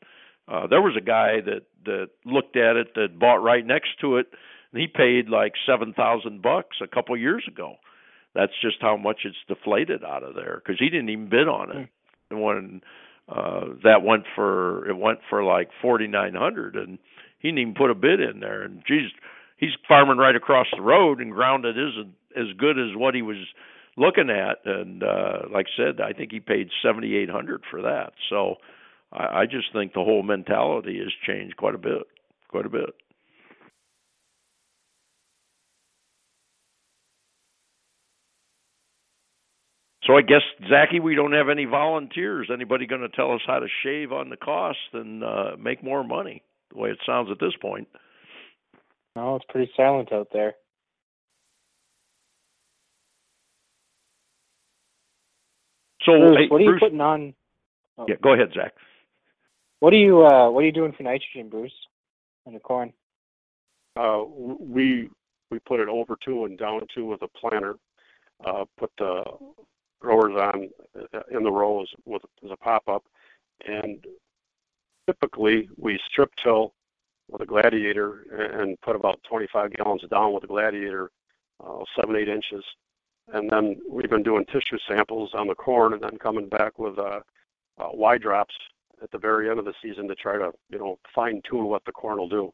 uh, there was a guy that that looked at it that bought right next to it and he paid like seven thousand bucks a couple years ago. That's just how much it's deflated out of there because he didn't even bid on it. Mm. And when uh, that went for it went for like forty nine hundred, and he didn't even put a bid in there. And geez, he's farming right across the road, and ground that isn't as good as what he was looking at. And uh, like I said, I think he paid seventy eight hundred for that. So I, I just think the whole mentality has changed quite a bit, quite a bit. So I guess Zachy, we don't have any volunteers. Anybody going to tell us how to shave on the cost and uh, make more money? The way it sounds at this point. No, it's pretty silent out there. So, Bruce, hey, what are Bruce, you putting on? Oh. Yeah, go ahead, Zach. What are you uh, What are you doing for nitrogen, Bruce, in the corn? Uh, we we put it over to and down to with a planter. Uh, put the growers on uh, in the rows with as a pop-up, and typically we strip till with a gladiator and put about 25 gallons down with a gladiator, uh, seven eight inches, and then we've been doing tissue samples on the corn and then coming back with uh, uh, Y drops at the very end of the season to try to you know fine tune what the corn will do.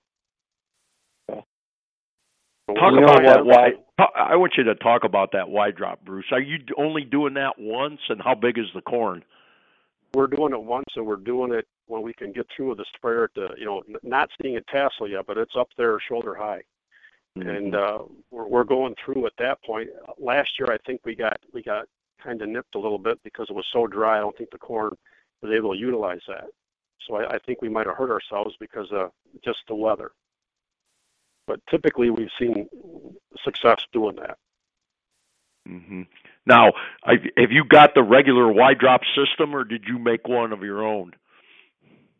Talk you about that Y. I want you to talk about that Y drop, Bruce. Are you only doing that once, and how big is the corn? We're doing it once, and we're doing it when we can get through with the sprayer to, you know, not seeing a tassel yet, but it's up there shoulder high. Mm-hmm. And uh, we're, we're going through at that point. Last year, I think we got we got kind of nipped a little bit because it was so dry. I don't think the corn was able to utilize that. So I, I think we might have hurt ourselves because of just the weather but typically we've seen success doing that. Mm-hmm. Now, have you got the regular Y drop system, or did you make one of your own?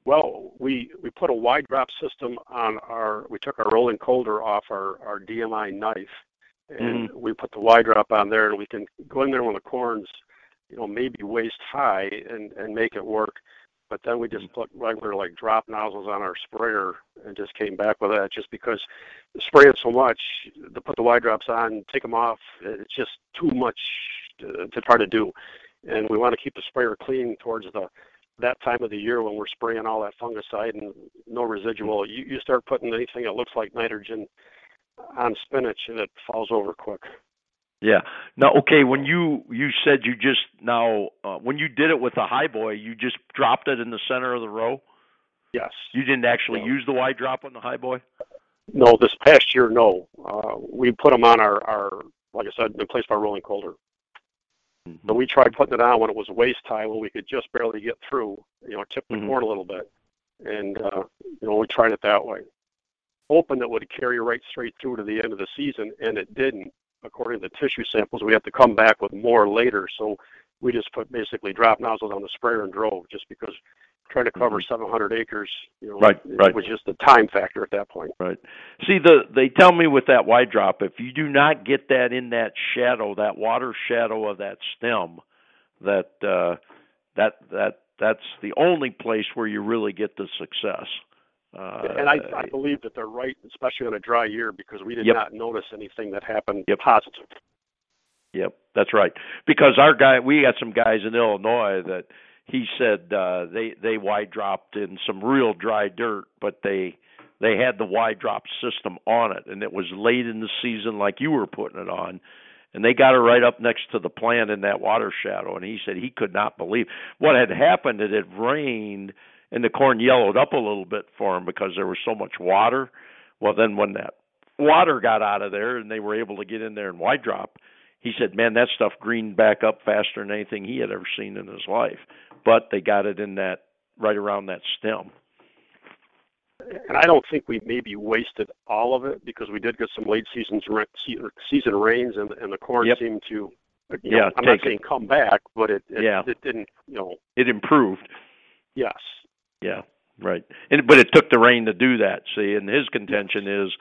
Well, we we put a Y drop system on our. We took our rolling coulter off our our DMI knife, and mm-hmm. we put the Y drop on there, and we can go in there when the corn's, you know, maybe waist high, and and make it work but then we just put regular like drop nozzles on our sprayer and just came back with that just because spraying so much to put the Y drops on take them off it's just too much to, to try to do and we want to keep the sprayer clean towards the that time of the year when we're spraying all that fungicide and no residual you, you start putting anything that looks like nitrogen on spinach and it falls over quick yeah. Now, okay, when you you said you just now uh, when you did it with the high boy, you just dropped it in the center of the row. Yes. You didn't actually use the Y drop on the high boy. No, this past year, no. Uh, we put them on our our like I said, in place of our rolling coulter. Mm-hmm. But we tried putting it on when it was waist high, when we could just barely get through. You know, tip the mm-hmm. corn a little bit, and uh, you know we tried it that way, hoping it would carry right straight through to the end of the season, and it didn't according to the tissue samples, we have to come back with more later. So we just put basically drop nozzles on the sprayer and drove just because trying to cover mm-hmm. 700 acres, you know, right, right. was just the time factor at that point. Right. See, the they tell me with that Y drop, if you do not get that in that shadow, that water shadow of that stem, that uh, that that that's the only place where you really get the success. Uh, and I, I believe that they're right, especially on a dry year, because we did yep. not notice anything that happened yep. positive. Yep, that's right. Because our guy, we got some guys in Illinois that he said uh, they they Y dropped in some real dry dirt, but they they had the Y drop system on it, and it was late in the season, like you were putting it on, and they got it right up next to the plant in that water shadow. And he said he could not believe what had happened. It had rained and the corn yellowed up a little bit for him because there was so much water. Well, then when that water got out of there and they were able to get in there and Y drop, he said, "Man, that stuff greened back up faster than anything he had ever seen in his life." But they got it in that right around that stem. And I don't think we maybe wasted all of it because we did get some late seasons season rains and and the corn Yep. seemed to. You Yeah, know, I'm not take it. saying come back, but it it, Yeah. it didn't. You know, It improved. yes. Yeah, right. And but it took the rain to do that. See, and his contention is,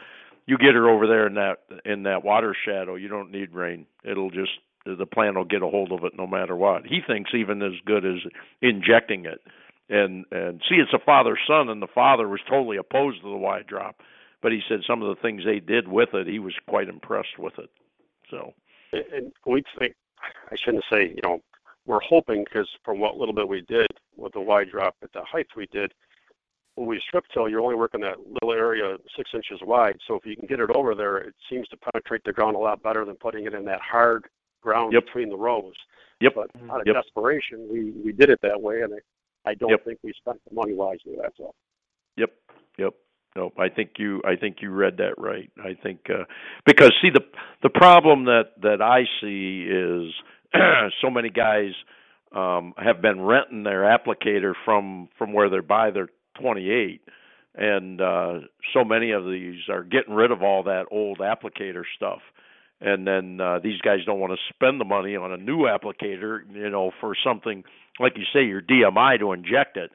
you get her over there in that in that water shadow. You don't need rain. It'll just the plant will get a hold of it no matter what. He thinks even as good as injecting it. And and see, it's a father son, and the father was totally opposed to the Y drop, but he said some of the things they did with it, he was quite impressed with it. So And we think I shouldn't say. You know, we're hoping because from what little bit we did with the Y drop at the height we did, when we strip till, you're only working that little area six inches wide. So if you can get it over there, it seems to penetrate the ground a lot better than putting it in that hard ground Yep. between the rows. Yep. But out of Yep. desperation, we we did it that way, and I, I don't Yep. think we spent the money wisely. That's all. Yep, yep. No, I think you I think you read that right. I think uh because see the the problem that that I see is so many guys um have been renting their applicator from from where they buy their 28 and uh so many of these are getting rid of all that old applicator stuff and then uh these guys don't want to spend the money on a new applicator you know for something like you say your DMI to inject it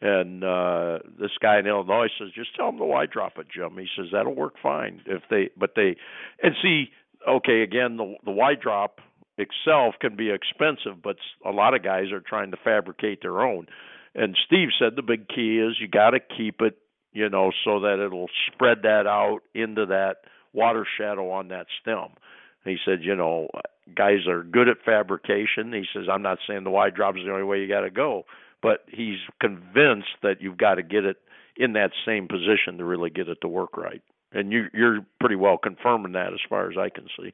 and uh this guy in Illinois says, just tell them to Y drop it, Jim. He says that'll work fine if they, but they, and see, okay, again, the the Y drop itself can be expensive, but a lot of guys are trying to fabricate their own. And Steve said the big key is you got to keep it, you know, so that it'll spread that out into that water shadow on that stem. He said, you know, guys are good at fabrication. He says, I'm not saying the Y drop is the only way you got to go, but he's convinced that you've got to get it in that same position to really get it to work right. And you, you're pretty well confirming that as far as I can see.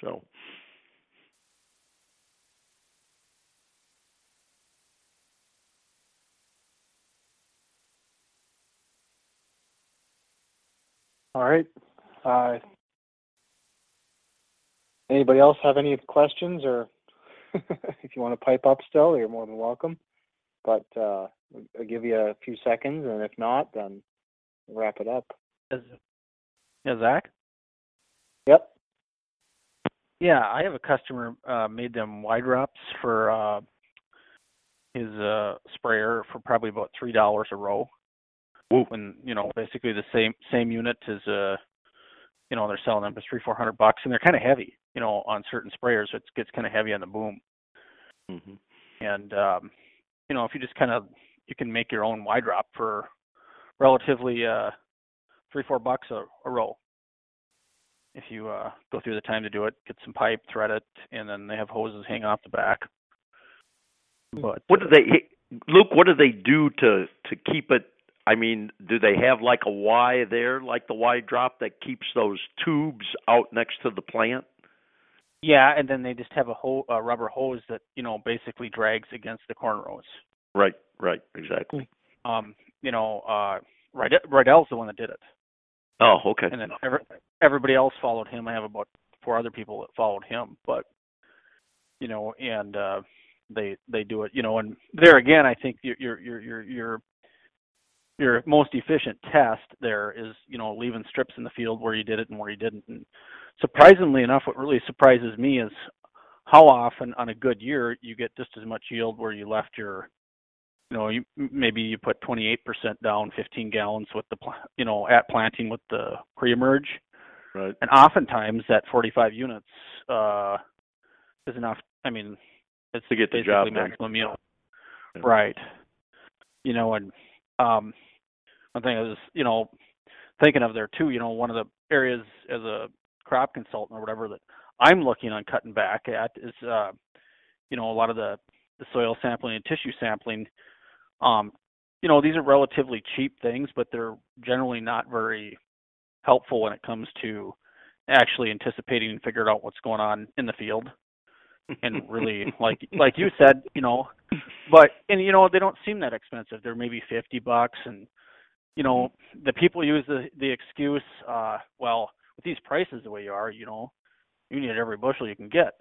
So. All right. Uh, anybody else have any questions or if you want to pipe up still, you're more than welcome. But uh, I'll give you a few seconds, and if not, then wrap it up. Yeah, Zach? Yep. Yeah, I have a customer uh made them wide wraps for uh his uh sprayer for probably about three dollars a row. Woo. When, you know, basically the same same unit as uh you know, they're selling them for three, four hundred bucks and they're kinda heavy, you know, on certain sprayers it gets kinda heavy on the boom. hmm And um you know, if you just kinda you can make your own Y drop for relatively uh three, four bucks a, a row. If you uh go through the time to do it, get some pipe, thread it, and then they have hoses hang off the back. But What do they, Luke? What do they do to to keep it? I mean, do they have like a Y there, like the Y drop that keeps those tubes out next to the plant? yeah, and then they just have a, ho- a rubber hose that you know basically drags against the corn rows. Right, right, exactly. Um, you know, uh, Rydell, Rydell's the one that did it, Oh, okay. and then every, everybody else followed him. I have about four other people that followed him, but you know, and uh, they they do it. You know, and there again, I think your your your your your most efficient test there is you know leaving strips in the field where you did it and where you didn't. And surprisingly enough, what really surprises me is how often on a good year you get just as much yield where you left your you know you maybe you put 28% down 15 gallons with the you know at planting with the pre-emerge Right. and oftentimes that 45 units uh is enough i mean it's To get the job done. maximum yield Yeah. right you know and um one thing I was you know thinking of there too you know one of the areas as a crop consultant or whatever that i'm looking on cutting back at is uh you know a lot of the the soil sampling and tissue sampling. Um you know these are relatively cheap things but they're generally not very helpful when it comes to actually anticipating and figuring out what's going on in the field. And really like like you said you know but and you know they don't seem that expensive. They're maybe 50 bucks and you know the people use the the excuse uh well with these prices the way you are you know you need every bushel you can get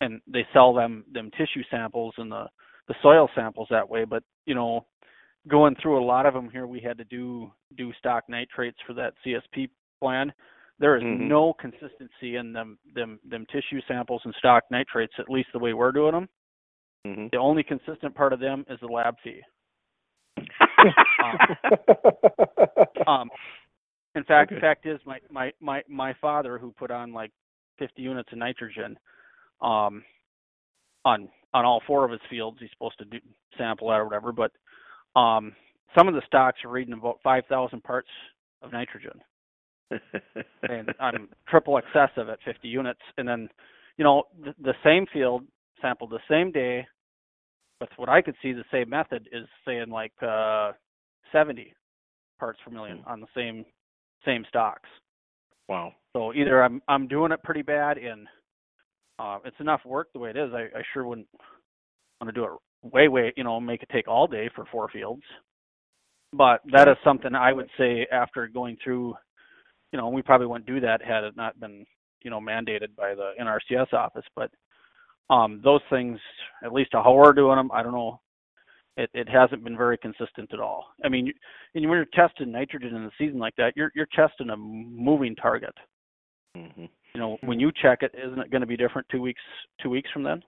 and they sell them them tissue samples and the the soil samples that way but you know going through a lot of them here, we had to do do stalk nitrates for that CSP plan. There is Mhm. no consistency in them them them tissue samples and stalk nitrates, at least the way we're doing them. hmm The only consistent part of them is the lab fee. Um, in fact, Okay. fact is, my my my my father, who put on like 50 units of nitrogen, um, on on all four of his fields, he's supposed to do sample that or whatever. But um, some of the stalks are reading about 5,000 parts of nitrogen, and I'm triple excessive at 50 units. And then, you know, the, the same field sampled the same day, with what I could see, the same method is saying like uh, 70 parts per million on the same same stalks. wow. So either I'm I'm doing it pretty bad and uh, it's enough work the way it is. I, I sure wouldn't want to do it way way you know make it take all day for four fields. But that is something I would say after going through, you know, we probably wouldn't do that had it not been you know mandated by the NRCS office. But um, those things, at least how we're doing them, I don't know. It it hasn't been very consistent at all. I mean, and when you're testing nitrogen in the season like that, you're you're testing a moving target hmm you know, when you check it, isn't it going to be different two weeks two weeks from then?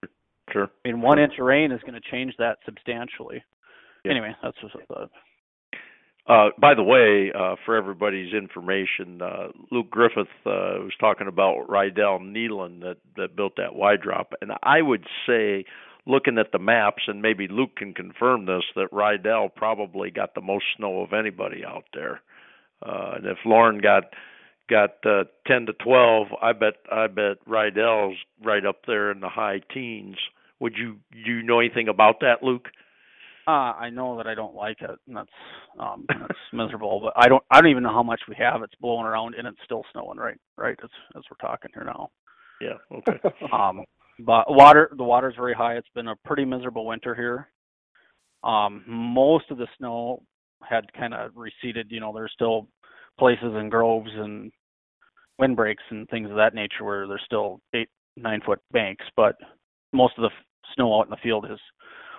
Sure. I mean, one inch of rain is going to change that substantially. Anyway, that's just a thought. Uh, by the way, uh, for everybody's information, uh, Luke Griffith uh, was talking about Rydell Nealon that that built that Y drop, and I would say, looking at the maps, and maybe Luke can confirm this, that Rydell probably got the most snow of anybody out there. Uh, and if Lauren got got uh, ten to twelve, I bet I bet Rydell's right up there in the high teens. Would you do you know anything about that, Luke? Uh, I know that I don't like it, and that's um, that's miserable. But I don't I don't even know how much we have. It's blowing around, and it's still snowing right right as as we're talking here now. Yeah. Okay. Um, but water, the water's very high. It's been a pretty miserable winter here. Um, most of the snow had kind of receded. You know, there's still places and groves and windbreaks and things of that nature where there's still eight, nine foot banks, but most of the f- snow out in the field has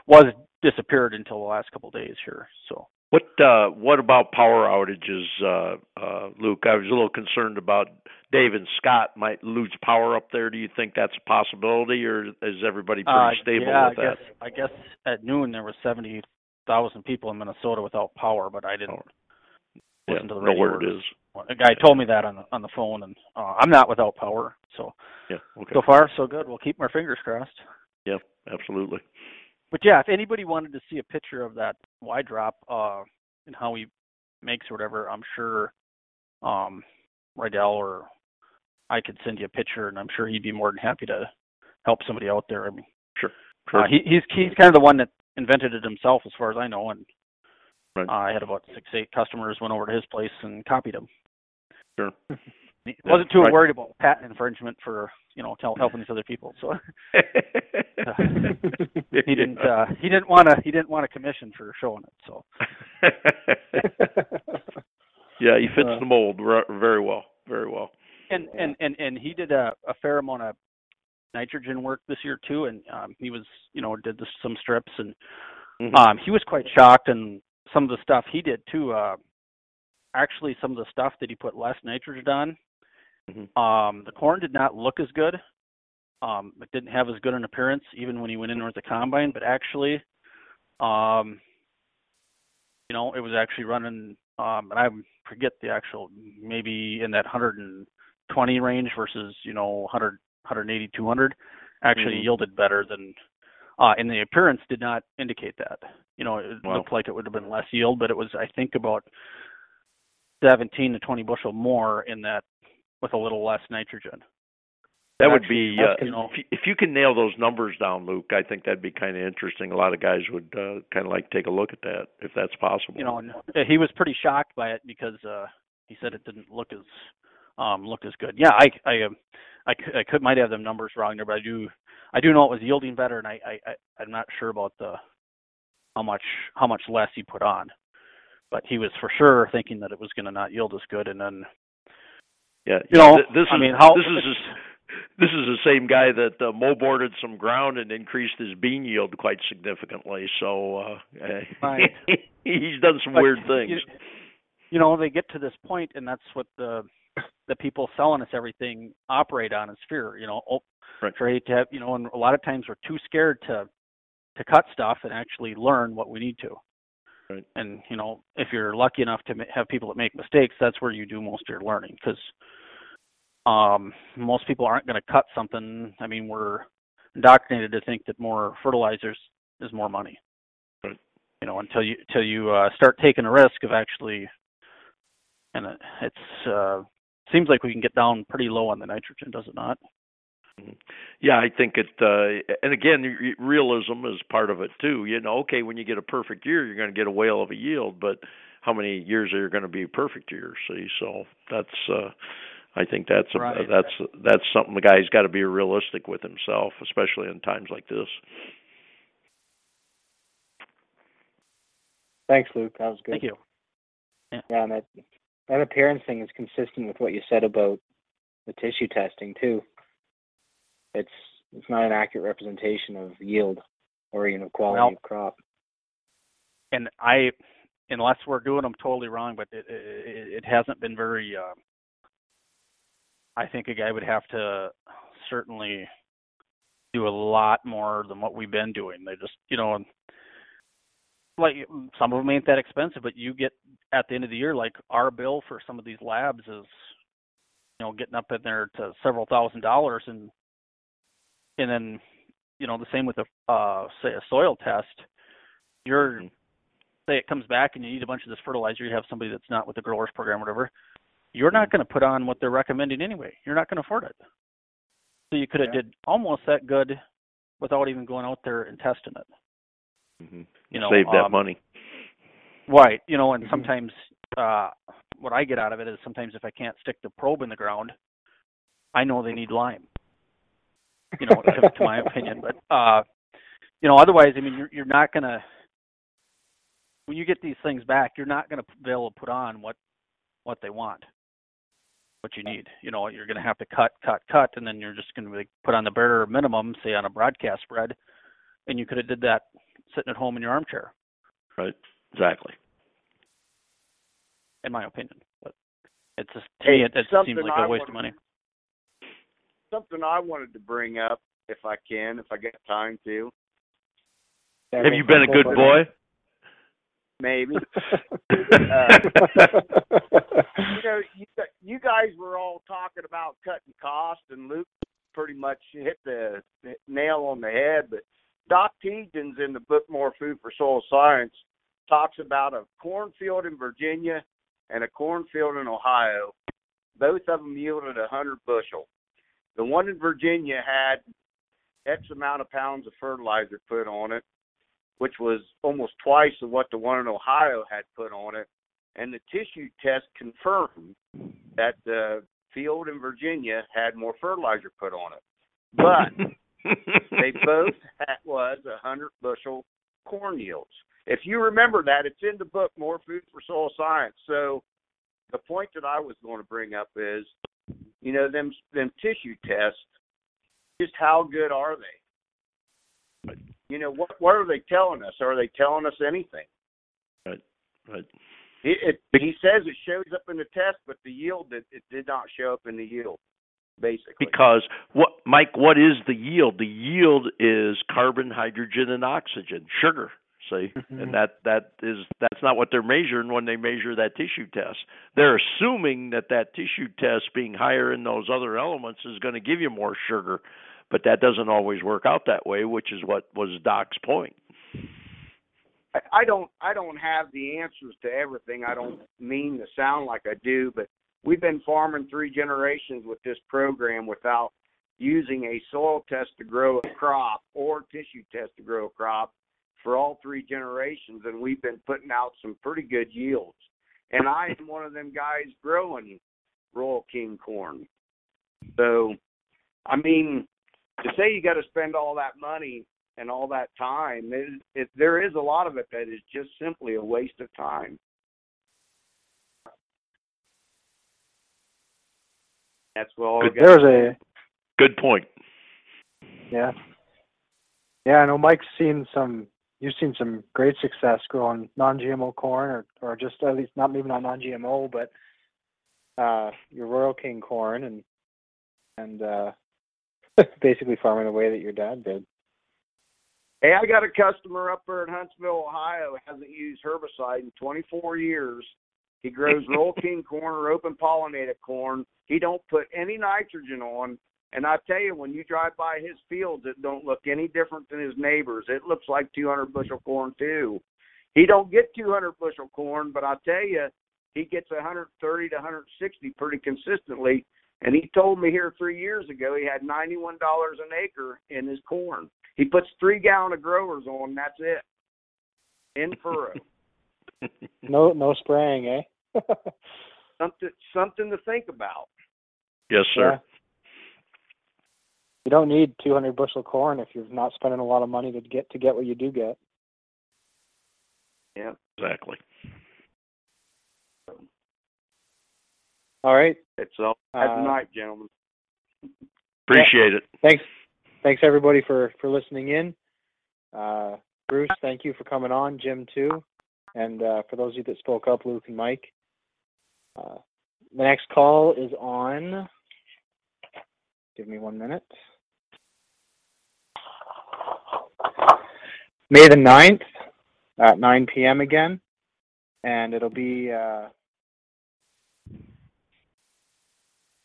was disappeared until the last couple of days here. So What uh what about power outages, uh uh Luke? I was a little concerned about Dave and Scott might lose power up there. Do you think that's a possibility or is everybody pretty uh, stable yeah, with I that? guess I guess at noon there was seventy thousand people in Minnesota without power, but I didn't. Yeah, listen to the know where it is. A guy told me that on the on the phone, and uh, I'm not without power. So Yeah, okay. so far so good. We'll keep our fingers crossed. Yeah, absolutely. But yeah, if anybody wanted to see a picture of that Y drop uh, and how he makes or whatever, I'm sure um, Rydell or I could send you a picture, and I'm sure he'd be more than happy to help somebody out there. I mean, Sure. uh, he, he's he's kind of the one that invented it himself, as far as I know, and Right. uh, I had about six eight customers went over to his place and copied him. Sure. He wasn't too right. worried about patent infringement for you know tell, helping these other people, so he didn't uh, he didn't want to he didn't want a commission for showing it. So yeah, he fits Uh. the mold ver- very well. Very well. and and and and he did a, a fair amount of nitrogen work this year too, and um, he was you know did this, some strips and Mhm. um, he was quite shocked and some of the stuff he did too. Uh, actually, some of the stuff that he put less nitrogen on, Mhm. um, the corn did not look as good. Um, it didn't have as good an appearance even when he went in with the combine, but actually, um, you know, it was actually running. Um, and I forget the actual, maybe in that 120 range versus you know 100, 180, 200. Actually Mhm. yielded better than uh, and the appearance did not indicate that. You know, it Wow. looked like it would have been less yield, but it was, I think, about 17 to 20 bushel more in that with a little less nitrogen. That would be uh, you know- if, you, if you can nail those numbers down, Luke. I think that'd be kind of interesting. A lot of guys would uh, kind of like take a look at that if that's possible. You know, and he was pretty shocked by it because uh, he said it didn't look as um, look as good. Yeah, I I um, I, could, I could might have them numbers wrong there, but I do I do know it was yielding better, and I, I, I I'm not sure about the how much how much less he put on, but he was for sure thinking that it was going to not yield as good, and then yeah, you know, th- this I is mean, how- this is this is the same guy that uh, moldboarded some ground and increased his bean yield quite significantly. So uh, Right. he's done some But weird things. You, you know, they get to this point, and that's what the the people selling us everything operate on is fear. You know, oh, Right. hate to have, you know, and a lot of times we're too scared to to cut stuff and actually learn what we need to. Right. And you know, if you're lucky enough to have people that make mistakes, that's where you do most of your learning because um, most people aren't going to cut something. I mean, we're indoctrinated to think that more fertilizers is more money. Right. You know, until you until you uh, start taking a risk of actually, and it, it's uh, seems like we can get down pretty low on the nitrogen, does it not? Yeah, I think it. Uh, and again, realism is part of it too. You know, okay, when you get a perfect year, you're going to get a whale of a yield, but how many years are you going to be perfect years? See, so that's. Uh, I think that's a, Right. that's that's something the guy's got to be realistic with himself, especially in times like this. Thanks, Luke. That was good. Thank you. Yeah, and that that appearance thing is consistent with what you said about the tissue testing too. It's it's not an accurate representation of yield or even of quality Well- of crop. and I, unless we're doing them totally wrong, but it it, it hasn't been very. Uh, I think a guy would have to certainly do a lot more than what we've been doing. They just, you know, like some of them ain't that expensive, but you get at the end of the year, like our bill for some of these labs is, you know, getting up in there to several thousand dollars, and and then, you know, the same with a uh, say a soil test. You're Mhm. say it comes back and you need a bunch of this fertilizer, you have somebody that's not with the growers program or whatever, you're not going to put on what they're recommending anyway. You're not going to afford it. So you could have Yeah. did almost that good without even going out there and testing it. Mm-hmm. You know, save that um, money. Right. You know, and Mhm. sometimes uh what I get out of it is sometimes if I can't stick the probe in the ground, I know they need lime. You know, to, to my opinion. But uh you know, otherwise I mean you're you're not gonna when you get these things back, you're not gonna be able to put on what what they want. What you need. You know, you're gonna have to cut, cut, cut, and then you're just gonna be put on the bare minimum, say on a broadcast spread, and you could have did that sitting at home in your armchair. Right. Exactly. in my opinion. But it's just to Hey, me, it, it seems like I a waste of money. Something I wanted to bring up, if I can, if I get time to, Have you been a good for it. boy? Maybe. Uh, you know, you, you guys were all talking about cutting costs, and Luke pretty much hit the nail on the head. But Doc Teagens in the book More Food for Soil Science talks about a cornfield in Virginia and a cornfield in Ohio. Both of them yielded a hundred bushel. The one in Virginia had X amount of pounds of fertilizer put on it, which was almost twice of what the one in Ohio had put on it and the tissue test confirmed that the field in Virginia had more fertilizer put on it. But they both had, was a hundred bushel corn yields. If you remember that, it's in the book More Food for Soil Science. So the point that I was going to bring up is, you know, them them tissue tests. Just how good are they? You know, what what are they telling us? Are they telling us anything? right. Right. It, it he says it shows up in the test, but the yield it, it did not show up in the yield, basically. Because what, Mike? What is the yield? The yield is carbon, hydrogen, and oxygen, sugar. See, Mhm. and that that is that's not what they're measuring when they measure that tissue test. They're assuming that that tissue test being higher in those other elements is going to give you more sugar, but that doesn't always work out that way, which is what was Doc's point. I, don't I don't have the answers to everything. I don't mean to sound like I do, but we've been farming three generations with this program without using a soil test to grow a crop or tissue test to grow a crop for all three generations, and we've been putting out some pretty good yields. And I am one of them guys growing Royal King corn. So, I mean, to say you got to spend all that money and all that time, it, it, there is a lot of it that is just simply a waste of time. That's what all Good. I got there was to a Good point. Yeah. Yeah, I know Mike's seen some. You've seen some great success growing non-GMO corn, or or just at least not maybe not non-GMO, but uh, your Royal King corn, and and uh, basically farming the way that your dad did. Hey, I got a customer up there in Huntsville, Ohio, hasn't used herbicide in 24 years. He grows Royal King corn or open pollinated corn. He don't put any nitrogen on. And I tell you, when you drive by his fields, it don't look any different than his neighbors. It looks like 200 bushel corn too. He don't get 200 bushel corn, but I tell you, he gets 130 to 160 pretty consistently. And he told me here three years ago he had $91 an acre in his corn. He puts three gallon of growers on, and that's it. In furrow. No no spraying, eh? something something to think about. Yes, sir. Yeah. You don't need 200 bushel corn if you're not spending a lot of money to get to get what you do get. Yeah. Exactly. All right. It's all have Uh, night, gentlemen. Appreciate it. Thanks. Thanks everybody for for listening in. Uh, Bruce, thank you for coming on. Jim too, and uh, for those of you that spoke up, Luke and Mike. Uh, the next call is on. Give me one minute. May the 9th at 9 p.m. again, and it'll be. Uh,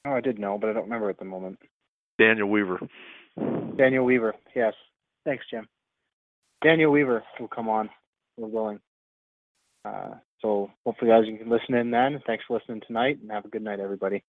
oh, I did know, but I don't remember at the moment. Daniel Weaver. Daniel Weaver, yes. Thanks, Jim. Daniel Weaver will come on. We're willing. Uh, so hopefully, guys, you can listen in then. Thanks for listening tonight, and have a good night, everybody.